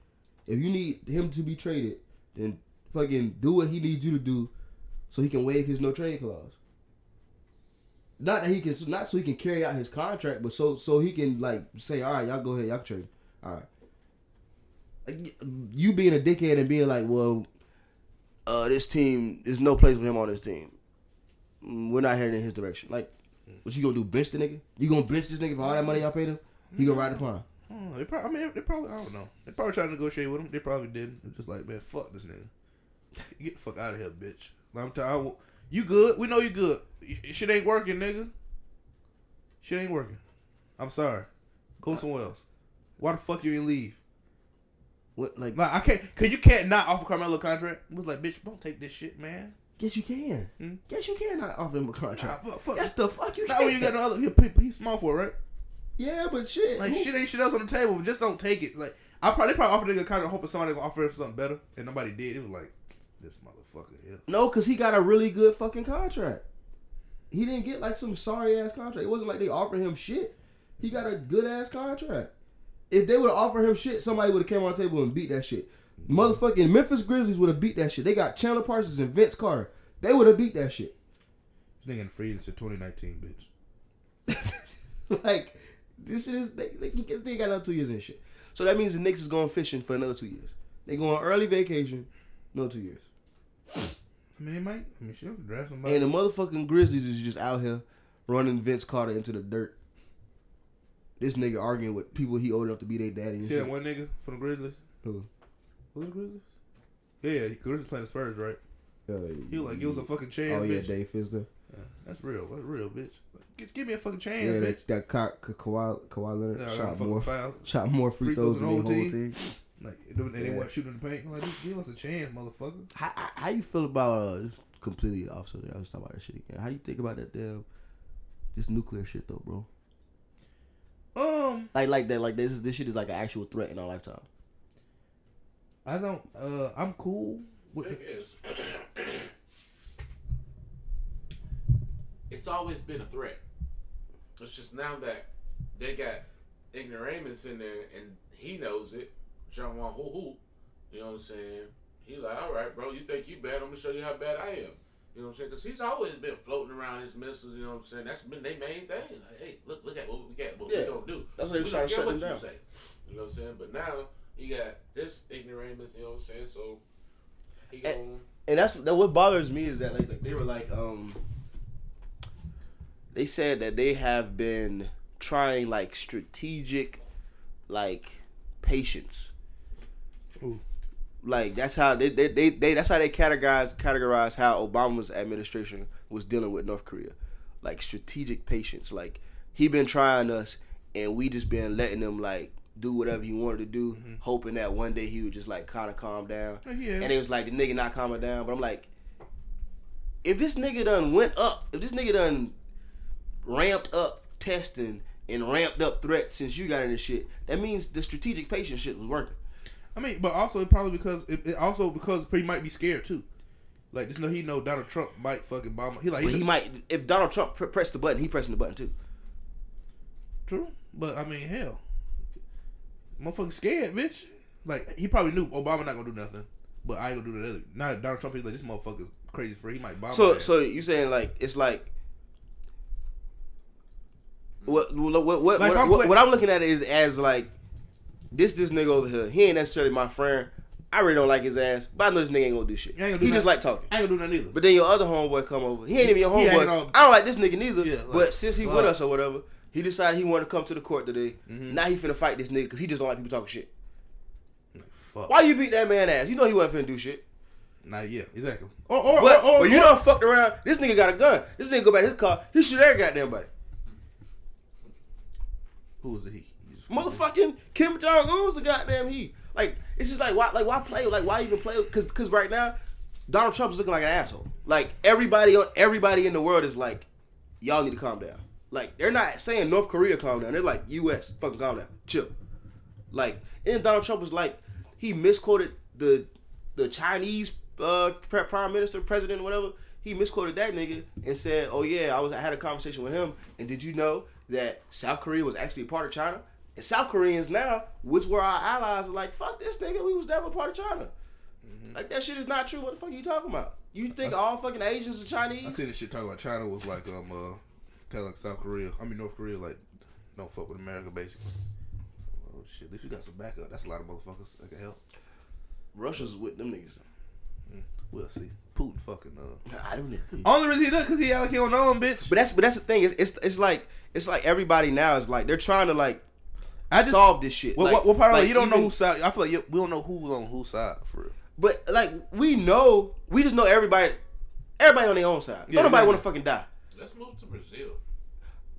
if you need him to be traded, then fucking do what he needs you to do, so he can waive his no trade clause. Not that he can, not so he can carry out his contract, but so so he can like say, all right, y'all go ahead, y'all trade, all right. You being a dickhead and being like, well, uh, this team, there's no place for him on this team. Mm, We're not heading in his direction. Like, what you gonna do? Bench the nigga? You gonna bench this nigga for all that money y'all paid him? He gonna ride the pine. Hmm, they probably, I mean, they probably, I don't know. They probably tried to negotiate with him. They probably didn't. It's just like, man, fuck this nigga. Get the fuck out of here, bitch. I'm telling you, good. We know you good. Shit ain't working, nigga. Shit ain't working. I'm sorry. Go somewhere else. Why the fuck you ain't leave? What? Like, Like I can't, cause you can't not offer Carmelo a contract. It was like, bitch, don't take this shit, man. Yes, you can. Hmm? Yes, you can not offer him a Nah, contract. fuck, fuck. That's the fuck you. Not can. when you got the other. He, he's small for it, right? Yeah, but shit. Like who- shit ain't shit else on the table. But just don't take it. Like I probably probably offered a contract hoping somebody gonna offer him something better, and nobody did. It was like this motherfucker here. No, because he got a really good fucking contract. He didn't get like some sorry ass contract. It wasn't like they offered him shit. He got a good ass contract. If they would have offered him shit, somebody would have came on the table and beat that shit. Motherfucking Memphis Grizzlies would have beat that shit. They got Chandler Parsons and Vince Carter. They would have beat that shit. This nigga in free until 2019, bitch. <laughs> like this shit is they, they, they got another two years and shit. So that means the Knicks is going fishing for another two years. They going on early vacation, no two years. I mean, they might. I mean, she'll draft somebody. And the motherfucking Grizzlies is just out here running Vince Carter into the dirt. This nigga arguing with people he old enough to be their daddy. And See that shit. one nigga from the Grizzlies? Who? Who's the Grizzlies? Yeah, yeah, Grizzlies playing the Spurs, right? Uh, He was like, give us a fucking chance, Oh yeah, bitch. Dave Fizdale. Yeah, that's real. That's real, bitch. Like, give, give me a fucking chance, Yeah, bitch. that, that Ka- Kawhi, Kawhi Leonard Yeah, I got a shot more, foul. <laughs> shot more free, Free throws than the whole whole team. Like, and they Yeah. weren't shooting in the paint. I'm like, give us a chance, motherfucker. How, how, how you feel about uh, completely off subject? I was talking about that shit again. How you think about that damn this nuclear shit though, bro? Um, Like like that like this is this shit is like an actual threat in our lifetime. I don't. Uh, I'm cool with. Thing is, it's always been a threat. It's just now that they got ignoramus in there and he knows it, John Won Hoo Hoo, you know what I'm saying? He like, all right, bro, you think you bad? I'm gonna show you how bad I am. You know what I'm saying? Because he's always been floating around his missiles. You know what I'm saying? That's been their main thing. Like, hey, look, look at what we got. What Yeah. we gonna do? That's what they We trying to shut what them you down. say. You know what I'm saying? But now you got this ignoramus. You know what I'm saying? So he And- gonna. and that's that what bothers me is that like, like they were like um they said that they have been trying like strategic like patience Ooh. like that's how they, they, they, they that's how they categorize categorize how obama's administration was dealing with north korea like strategic patience like he been trying us and we just been letting them like do whatever he wanted to do mm-hmm. hoping that one day he would just like kind of calm down oh, Yeah. and it was like the nigga not calming down. But I'm like, if this nigga done went up, if this nigga done ramped up testing and ramped up threats since you got in this shit, that means the strategic patience shit was working. I mean, but also it probably because it, it also because he might be scared too. Like just know he know Donald Trump might fucking bomb. Him. He like he might, if Donald Trump pr- pressed the button, he pressing the button too. true, but I mean hell, motherfucker scared, bitch. Like he probably knew Obama not gonna do nothing, but I ain't gonna do the Other. Now Donald Trump is like this motherfucker's crazy for he might bomb. So, so you saying like it's like. What what what what, Like, what, I'm what, what I'm looking at is as like this this nigga over here. He ain't necessarily my friend. I really don't like his ass, but I know this nigga ain't gonna do shit. Gonna do he just like talking. I ain't gonna do nothing either. But then your other homeboy come over. He ain't even your homeboy. I don't like this nigga neither. Yeah, like, but since he with us or whatever, He decided he wanted to come to the court today. Mhm. Now he finna fight this nigga because he just don't like people talking shit. Fuck. Why you beat that man ass? You know he wasn't finna do shit. Nah, yeah, exactly. Or or But, or, or, but you done fucked around. This nigga got a gun. This nigga go back to his car. He shoot every goddamn body. who was? He. He Motherfucking Kim Jong Un's the goddamn he. Like it's just like why like why play like why even play because because right now Donald Trump's looking like an asshole. Like everybody everybody in the world is like y'all need to calm down. Like they're not saying North Korea calm down. They're like U.S. fucking calm down, chill. Like and Donald Trump was like he misquoted the the Chinese uh, pre- prime minister, president, whatever. He misquoted that nigga and said, "Oh yeah, I was I had a conversation with him, and did you know that South Korea was actually a part of China?" And South Koreans now, which were our allies, are like, "Fuck this nigga, we was never part of China." Like that shit is not true. What the fuck are you talking about? You think all fucking Asians are Chinese? I seen this shit talking about China was like um uh telling South Korea, I mean North Korea like don't fuck with America basically. Oh shit, at least you got some backup. That's a lot of motherfuckers that can help. Russia's with them niggas. We'll see. Putin fucking uh. I don't know. Only reason he does because he out he don't know him, bitch. But that's but that's the thing. It's, it's it's like it's like everybody now is like they're trying to like I just solve this shit. What, like, what, what part of like? You don't know even- whose side. I feel like you, we don't know who's on whose side for real. But like we know, we just know everybody. Everybody on their own side. Yeah, don't nobody yeah. want to fucking die. Let's move to Brazil.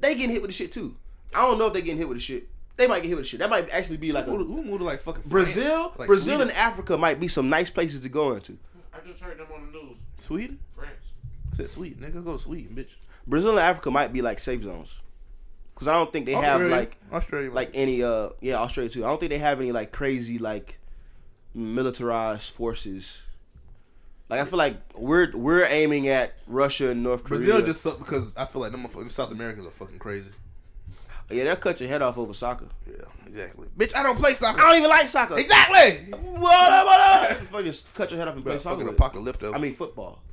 They getting hit with the shit too. I don't know if they getting hit with the shit. They might get hit with the shit. That might actually be like Who, a who moved to like fucking Brazil. Like Brazil Sweden? and Africa might be some nice places to go into. I just heard them on the news. Sweden. France. I said Sweden. Nigga, go to Sweden, bitch. Brazil and Africa might be like safe zones. Cause I don't think they have like Australia, like any uh yeah Australia too. I don't think they have any like crazy like militarized forces. Like I feel like we're we're aiming at Russia and North Korea. Brazil just suck because I feel like them, them South Americans are fucking crazy. yeah they'll cut your head off over soccer. Yeah, exactly. Bitch, I don't play soccer. I don't even like soccer. Exactly. What up, what up? Fucking cut your head off and play Bro, soccer. fucking apocalypto. I mean football.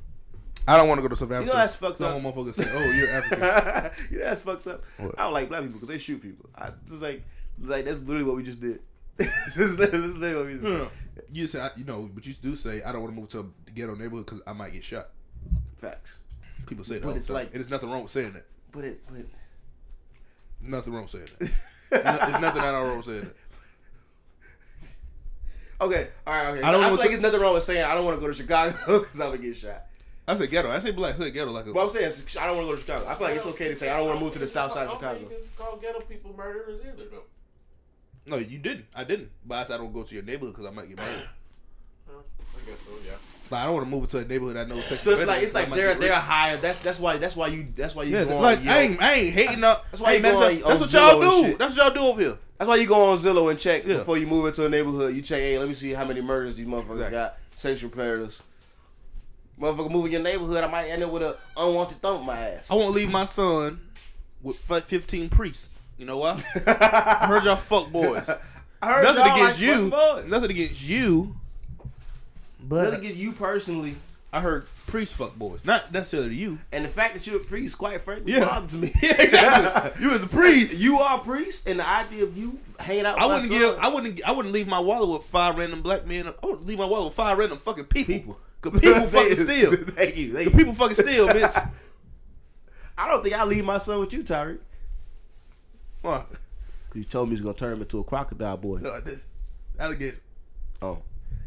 I don't want to go to South Africa. know that's fucked no up. one motherfucker say, "Oh, you're African." <laughs> yeah, that's fucked up. What? I don't like black people because they shoot people. I just like, like that's literally what we just did. <laughs> this is literally what we just did. no. You say, you know, but you do say, "I don't want to move to a ghetto neighborhood because I might get shot." Facts. People say that. But all it's time. like- and there's nothing wrong with saying that. But it, but Nothing wrong with saying that. <laughs> No- there's nothing at all wrong with saying that. okay, all right, okay. I I, don't feel know like what there's nothing wrong with saying I don't want to go to Chicago <laughs> because I'm gonna get shot. I say ghetto. I say black. I say ghetto like a. But I'm saying I don't want to go to Chicago. I feel like it's okay to say I don't want to move to the south side of I don't Chicago. you can call ghetto people murderers either, though. No, you didn't. I didn't. But I said I don't go to your neighborhood because I might get murdered. <sighs> I guess so, yeah. Like I don't want to move into a neighborhood I know. <sighs> So it's like it's like they're they're higher. That's that's why that's why you that's why you Yeah, go on like I ain't, I ain't hating up. that's why you man, go that's, that's what y'all do. That's what y'all do over here. That's why you go on Zillow and check Yeah. before you move into a neighborhood. You check, hey, let me see how many murders these motherfuckers Exactly. got. Sexual predators. Motherfucker move in your neighborhood, I might end up with an unwanted thump in my ass. I won't leave my son with 15 priests. You know why? <laughs> I heard y'all fuck boys. <laughs> I heard Nothing y'all against like you. fucking boys. Nothing against you. But Nothing against you personally. I heard priest fuck boys. Not necessarily you. And the fact that you're a priest, quite frankly, Yeah. bothers me. <laughs> Yeah, exactly. You as a priest. you are a priest, and the idea of you hanging out with I wouldn't son, give. I wouldn't. I wouldn't leave my wallet with five random black men. I wouldn't leave my wallet with five random fucking people. People. Cause people fucking steal. Thank you. Thank you. people fucking steal, bitch. I don't think I leave my son with you, Tyreek. What? Cause you told me he's gonna turn him into a crocodile boy. No, this alligator. Oh.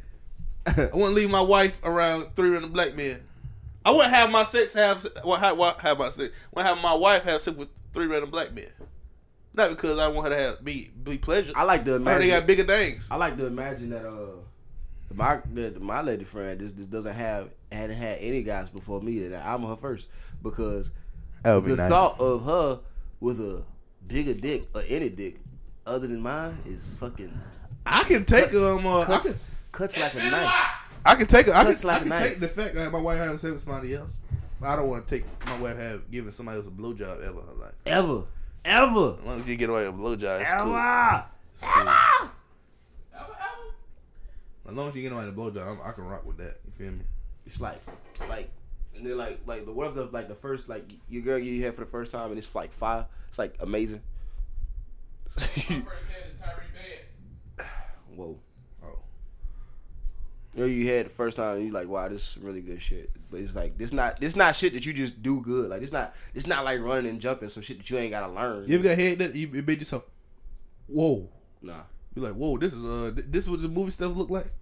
<laughs> I wouldn't leave my wife around three random black men. I wouldn't have my sex have well, have, what- have my sex. I wouldn't have my wife have sex with three random black men. Not because I want her to have be be pleasure. I like to imagine. they got bigger things. I like to imagine that uh my that my lady friend just, just doesn't have hadn't had any guys before me that I'm her first because be the nice. thought of her with a bigger dick or any dick other than mine is fucking I can take cuts, um. Uh, I cuts, can, cuts like a knife. I can take. I can, Cuts like I can a knife. take the fact that my wife having sex with somebody else. I don't want to take my wife have giving somebody else a blowjob ever in her life. Ever, ever, As long as you get away with a blowjob, it's ever, cool. It's cool. ever. Ever, ever? As long as you get away with a blowjob, I'm, I can rock with that. You feel me? It's like, like, and then like, like the what if the like the first like your girl you had for the first time and it's like fire. It's like amazing. <laughs> First head in Tyree. <sighs> Whoa. Oh. You know, you had the first time, and you like, wow, this is really good shit. But it's like this not this not shit that you just do good. Like it's not it's not like running and jumping some shit that you ain't gotta learn. You ever got head that you it made you so, whoa. Nah. You're like, whoa, this is uh, th- this what the movie stuff look like.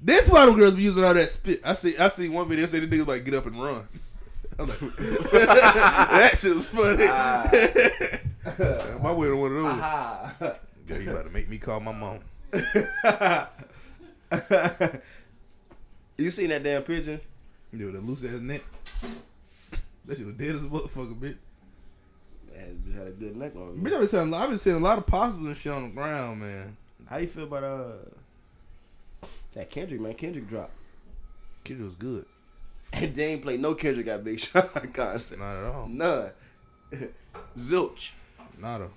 This why them girls be using all that spit. I see, I see one video say the niggas like get up and run. <laughs> I'm like, <laughs> that shit was funny. <laughs> my way to one of those. Girl, you about to make me call my mom. You seen that damn pigeon? Yo, the loose ass neck. That shit was dead as a motherfucker, bitch had a good neck on. Bitch, I've been seeing, I've been seeing a lot of possums and shit on the ground, man. How you feel about uh that Kendrick man? Kendrick dropped. Kendrick was good. And <laughs> they ain't played no Kendrick got Big Sean <laughs> concert. Not at all. None. <laughs> Zilch. Not a.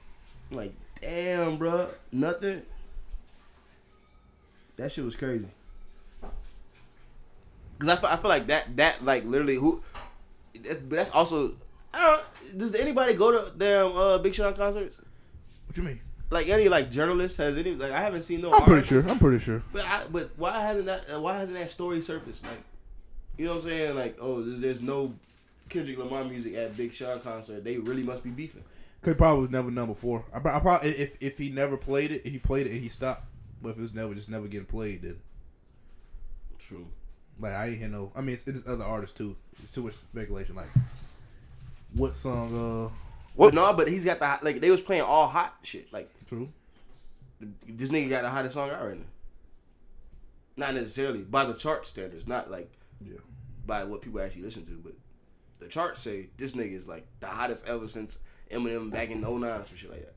Like, damn, bro, nothing. That shit was crazy. Cause I feel, I feel like that that like literally who, that's, but that's also. I don't, does anybody go to damn uh, Big Sean concerts? What you mean? Like any like journalist has any like I haven't seen no. I'm pretty sure. I'm pretty sure. But I, but why hasn't that why hasn't that story surfaced? Like, you know what I'm saying? Like, oh, there's, there's no Kendrick Lamar music at Big Sean concert. They really must be beefing. Cause probably was never number four. I, I probably if if he never played it, if he played it and he stopped. But if it was never just never getting played, then True. like I ain't hear no. I mean, it's, it's other artists too. It's too much speculation. Like, what song? Uh, What? no, but he's got the hot- like they was playing all hot shit. Like true. this nigga got the hottest song out right now. Not necessarily by the chart standards, not like Yeah. by what people actually listen to, but the charts say this nigga is like the hottest ever since Eminem back in 09 some shit like that.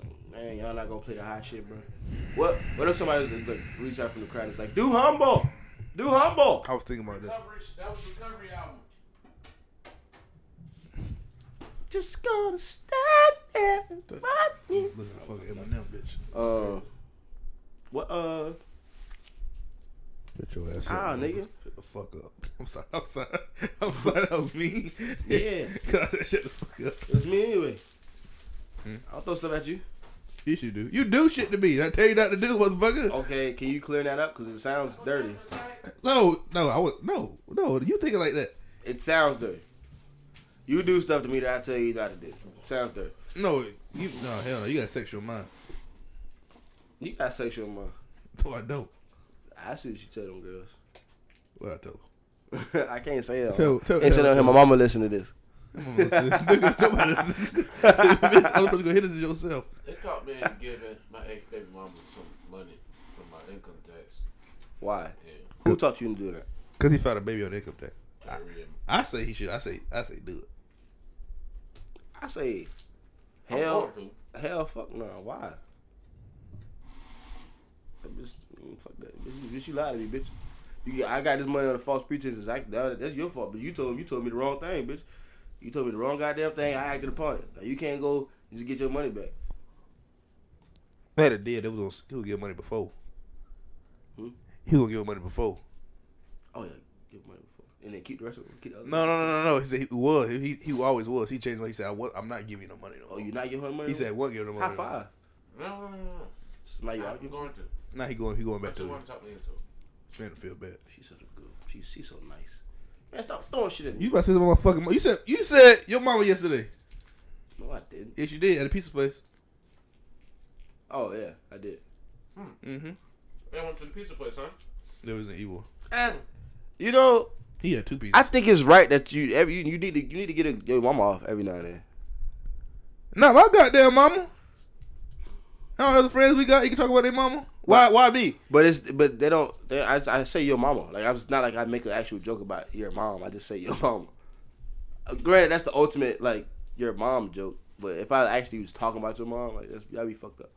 Like, Man, y'all not gonna play the hot shit, bro. What? What if somebody was like reach out from the crowd and is like, "Do humble, do humble." I was thinking about that. That was recovery album. Just gonna stand there and fight me. Looking at fucking Eminem, bitch. Uh, what? Uh, Shut your ass Ah, up, nigga. Shut the fuck up. I'm sorry. I'm sorry. <laughs> I'm sorry. That was me. Yeah. <laughs> Cause I said shut the fuck up. it was me anyway. Hmm? I'll throw stuff at you. You should do. You do shit to me. I tell you not to do, motherfucker. Okay, can you clear that up? Cause it sounds dirty. No, no, I would no, no. You thinking like that? It sounds dirty. You do stuff to me that I tell you not to do. Sounds dirty. No, you no hell no. You got sexual mind. You got sexual mind. No, <laughs> I don't. I see what you tell them girls. What I tell Them? <laughs> I can't say that. Tell- tell- can't say oh, tell- that. My mama listen to this. I'm gonna look at this nigga. Nobody listen. Bitch, I'm supposed to go hit this yourself. They caught me giving my ex baby mama some money from my income tax. Why? Yeah, Who taught you to do that? Cause he found a baby on income tax. I read. I say he should. I say. I say do it. I say, hell, hell, fuck no. Why? That bitch, mm, fuck that. Bitch, you- bitch, you lied to me, bitch. You, I got this money on the false pretenses. I, that's your fault. But you told me, you told me the wrong thing, bitch. You told me the wrong goddamn thing. I acted upon it. Now, you can't go and just get your money back. Had it did. It was. On, he would give money before. Hmm? He would give money before. Oh yeah, give money before, and then keep the rest of them. Keep the other No, no, no, no, no. He said he was. He he always was. He changed. He said, I was, "I'm not giving you no money no Oh, more." you not giving her money? He said, "What giving no high money?" no more." five. No, no, no, no. So now you I'm going to. Now he going. He going back to. just want to talk me into it. Man, to feel bad. She's such a good. She's she's so nice. Man, stop throwing shit at me. You about to say something about fucking? mo- You said you said your mama yesterday. No, I didn't. Yes, you did at a pizza place. Oh yeah, I did. Mm-hmm. They went to the pizza place, huh? There was an evil. And you know, He had two pizzas. I think it's right that you every you, you need to you need to get a, your mama off every now and then. Not my goddamn mama. How other friends we got? You can talk about their mama. Why? Why me? But it's but they don't. They, I, I say your mama. Like I was not like I make an actual joke about your mom. I just say your <laughs> mama. Granted, that's the ultimate like your mom joke. But if I actually was talking about your mom, like that's that'd be fucked up.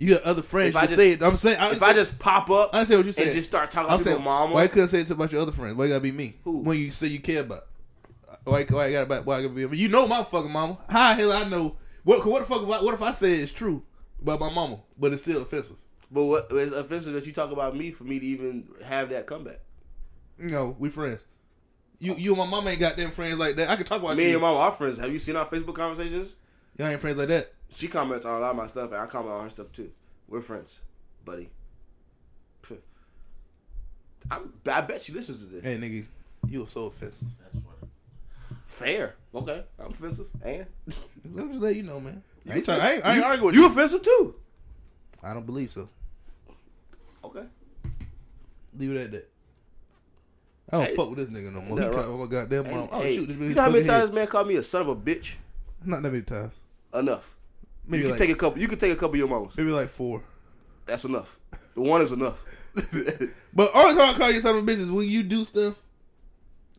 You got other friends. If I just- say it. I'm saying. I, if I just pop up I say what you said. and just start talking I'm about saying, mama, why you couldn't say it about your other friends? Why you gotta be me? Who? When you say you care about. Why, why you gotta why you gotta be? You know my fucking mama. How the hell I know? What what the fuck? If I, what if I say it's true about my mama, but it's still offensive? but what it's offensive that you talk about me for me to even have that comeback. You know, we friends. You you and my mama ain't got them friends like that. I can talk about Me you. and your mama are friends. Have you seen our Facebook conversations? Y'all ain't friends like that. She comments on a lot of my stuff, and I comment on her stuff too. We're friends, buddy. <laughs> I'm, I bet she listens to this. Hey, nigga, you were so offensive. That's funny. Fair. Okay. I'm offensive. And <laughs> Let me just let you know, man. I You ain't, trying, I ain't, I ain't you- arguing with you you. offensive too. I don't believe so. Okay. Leave it at that. I don't Hey, fuck with this nigga no more. that He right. called my goddamn mom. Oh Hey, shoot, this you bitch know how many fucking head. times man called me a son of a bitch? Not that many times. Enough. Maybe you can like take a couple. You can take a couple of your mamas. maybe like four. That's enough. The one is enough. <laughs> But only time I call you son of a bitch is when you do stuff.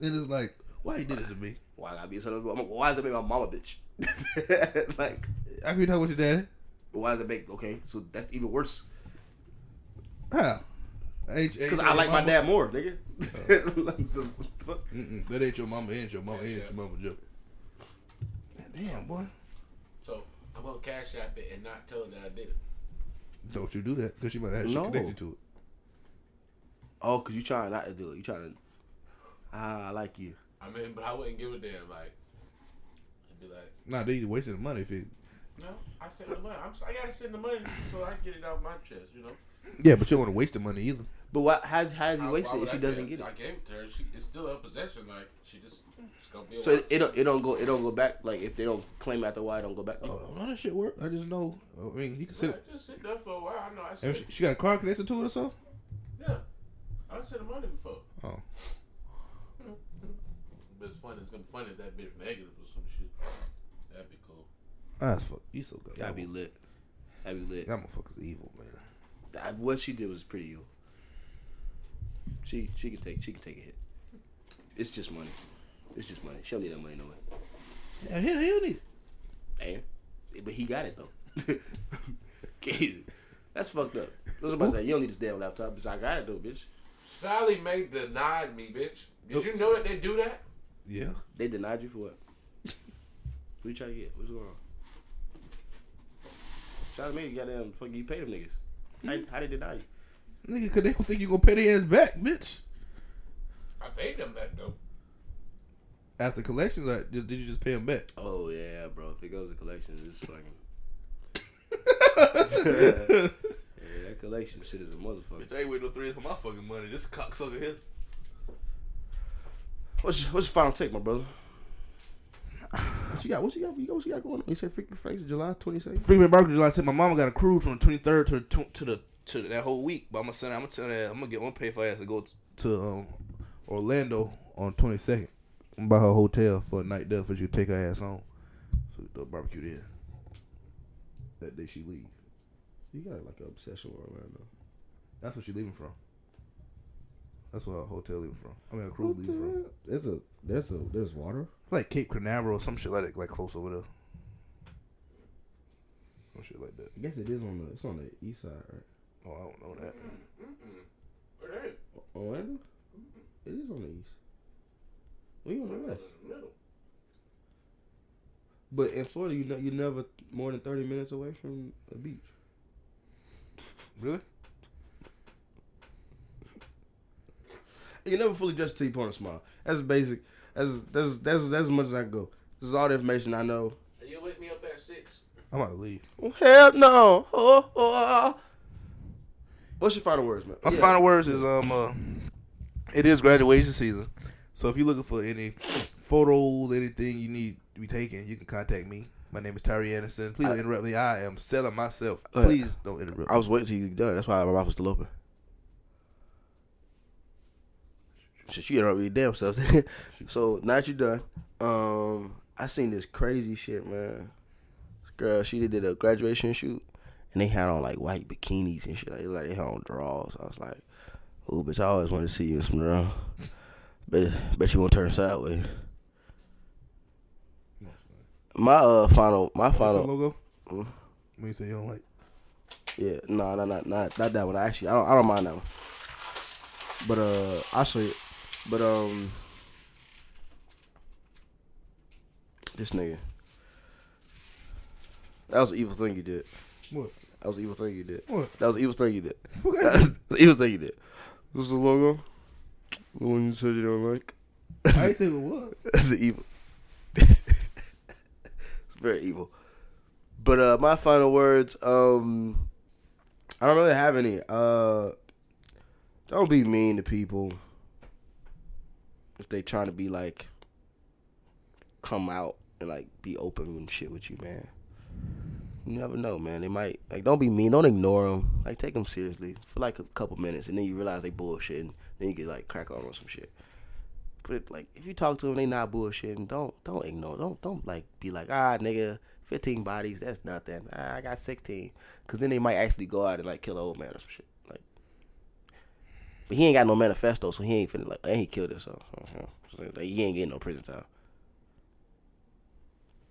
And it's like, why you did it to me? why I gotta be a son of a bitch? Why does it make my mama bitch? <laughs> like, I can talk with your daddy. why does it make? Okay, so that's even worse. How? Because I like my dad more, nigga. Uh. <laughs> like, the, fuck? That ain't your mama. Ain't your mama. Ain't your mama joke. Damn, boy. So I'm gonna cash app it and not tell her that I did it. Don't you do that because she might have shit No. connected to it. Oh, because you trying not to do it. You trying to. Ah, I like you. I mean, but I wouldn't give a damn. Like, I'd be like, Nah, they wasting the money if it. no, I send the money. I'm, I gotta send the money so I can get it off my chest. You know. Yeah, but you don't want to waste the money either. But why? How's how's he Why- waste why it would if she I doesn't give- get I it? gave it to her. She, it's still her possession. Like she just, it's gonna be. A So it, it don't it don't go it don't go back like if they don't claim after a while it don't go back. Oh, no, that shit work. I just know. I mean, you can sit. Right, just sit there for a while. I know. I And said, she, she got a car connected to it or something. yeah. I sent the money before. Oh, <laughs> But it's funny. It's gonna be funny if that bitch negative or some shit. That'd be cool. Ah, that's fuck. You so good. That'd be lit. That'd be lit. That motherfucker's evil, man. That- What she did was pretty evil. She she can take she can take a hit. It's just money. It's just money. She don't need that money no way. Yeah, he, he don't need it. And but he got it though. <laughs> Okay, That's fucked up. What's somebody say? You don't need this damn laptop. Bitch, I got it though, bitch. Sallie Mae denied me, bitch. Did you know that they do that? Yeah. They denied you for what? What you trying to get? What's going on? Try to make you goddamn fucking you pay them niggas. How, hmm? how they deny you? Nigga, cause they don't think you gonna pay their ass back, bitch. I paid them back though. After collections, like, did did you just pay them back? Oh yeah, bro. If it goes to collections, it's fucking <laughs> yeah. That collection shit is a motherfucker. I ain't waiting no three for my fucking money. This cocksucker here. What's your, what's your final take, my brother? What you got? What you got? You got what you got going on? You said freaking Frank's July twenty second. Freaking Barker July said my mama got a cruise from the twenty third to the tw- to the to that whole week. But I'm gonna send. I'm gonna tell that. I'm gonna get one pay for ass to go to um, Orlando on twenty second. I'm buy her hotel for a night there for she to take her ass home. So we throw barbecue there. That day she leave. You got like an obsession with Orlando. That's where she leaving from. That's where her hotel leaving from. I mean, a cruise leaving from. There's a there's a there's water. Like Cape Canaveral or some shit like that, like close over there. Some shit like that. I guess it is on the it's on the east side, right? Oh, I don't know that. Where they? Orlando? It is on the east. We on the west. In middle. But in Florida, you know, you're never more than thirty minutes away from a beach. Really? You never fully dressed until you put on a smile. That's basic. That's that's that's that's as much as I can go. This is all the information I know. Are you wake me up at six? I'm about to leave. Oh, hell no. Oh, oh, oh. What's your final words, man? My Yeah. final words is um uh, it is graduation season. So if you're looking for any photos, anything you need to be taken, you can contact me. My name is Tyree Anderson. Please don't interrupt me. I am selling myself. Ahead. Please don't interrupt. I was waiting till you done. That's why my mouth was still open. Shit, you interrupt your damn <laughs> self. so now that you done, um, I seen this crazy shit, man. This girl, she did a graduation shoot, and they had on like white bikinis and shit. Like, like they had on drawers. I was like, "Oh, bitch, I always wanted to see you in some draw. Bet, bet you won't turn sideways." My uh final, my final, logo? Mm. When you say you don't like, Yeah, no, no, no, not not that one. Actually, I don't, I don't mind that one. But uh, I you. But um, this nigga. That was an evil thing you did. what? That was an evil thing you did. What? That was an evil thing you did. What? <laughs> That was an evil thing you did. This is the logo. The one you said you don't like. <laughs> I ain't say <laughs> what. That's an evil. <laughs> it's very evil. But uh my final words, um I don't really have any. Uh don't be mean to people if they trying to be like come out and like be open and shit with you, man. You never know, man. They might like don't be mean. Don't ignore them. Like take them seriously for like a couple minutes, and then you realize they bullshit, and then you get like crack on or some shit. But like if you talk to them, they not bullshitting. Don't don't ignore. Don't don't like be like ah nigga, fifteen bodies that's nothing. Ah, I got sixteen, cause then they might actually go out and like kill an old man or some shit. Like, but he ain't got no manifesto, so he ain't finna like and he killed himself. so, uh, so like, he ain't getting no prison time.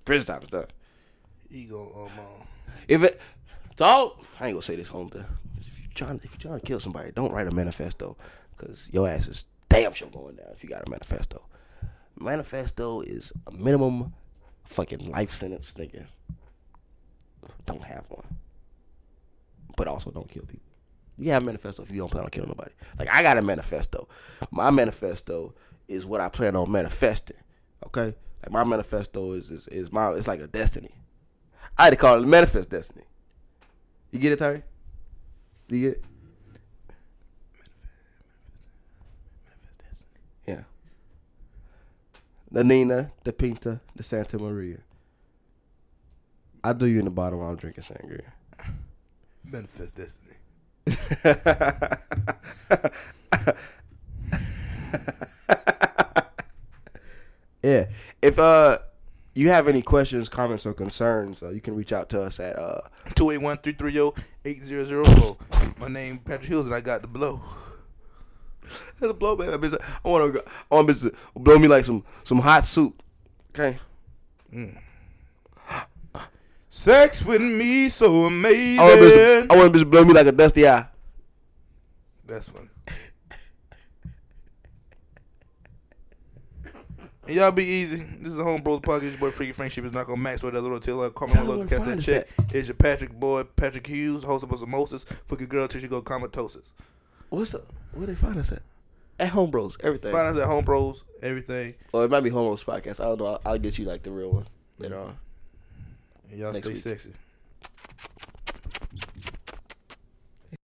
Prison time is done. He go um. Uh, If it, dog, I ain't gonna say this home there. If you trying, if you trying to kill somebody, don't write a manifesto, cause your ass is damn sure going down if you got a manifesto. Manifesto is a minimum fucking life sentence, nigga. Don't have one, but also don't kill people. You can have a manifesto if you don't plan on killing nobody. Like I got a manifesto. My manifesto is what I plan on manifesting. Okay, like my manifesto is is, is my it's like a destiny. I had to call it manifest destiny. You get it, Terry? You get it? Yeah. The Nina, the Pinta, the Santa Maria. I do you in the bottom while I'm drinking sangria. manifest destiny. <laughs> yeah. If uh you have any questions, comments, or concerns, uh, you can reach out to us at uh Two eight one three three zero eight zero zero four. My name Patrick Hills and I got the blow. <laughs> That's a blow, man. Bitch, I want to. I want to blow me like some some hot soup. Okay. Sex with me so amazing. I want. To, I want bitch to blow me like a dusty eye. That's funny. And y'all be easy. This is a home bros podcast. Your boy Freaky Friendship is not gonna max with that little tail. Call me Tell on them little where to cassette check. It's your Patrick boy, Patrick Hughes, host of Osmosis. Fuck your girl till she go comatosis. What's up? Where they find us at? At Home Bros. Everything. Find us at Home Bros. Everything. Or it might be Home Bros podcast. I don't know. I'll, I'll get you like the real one later mm. on. And y'all Next stay week. sexy.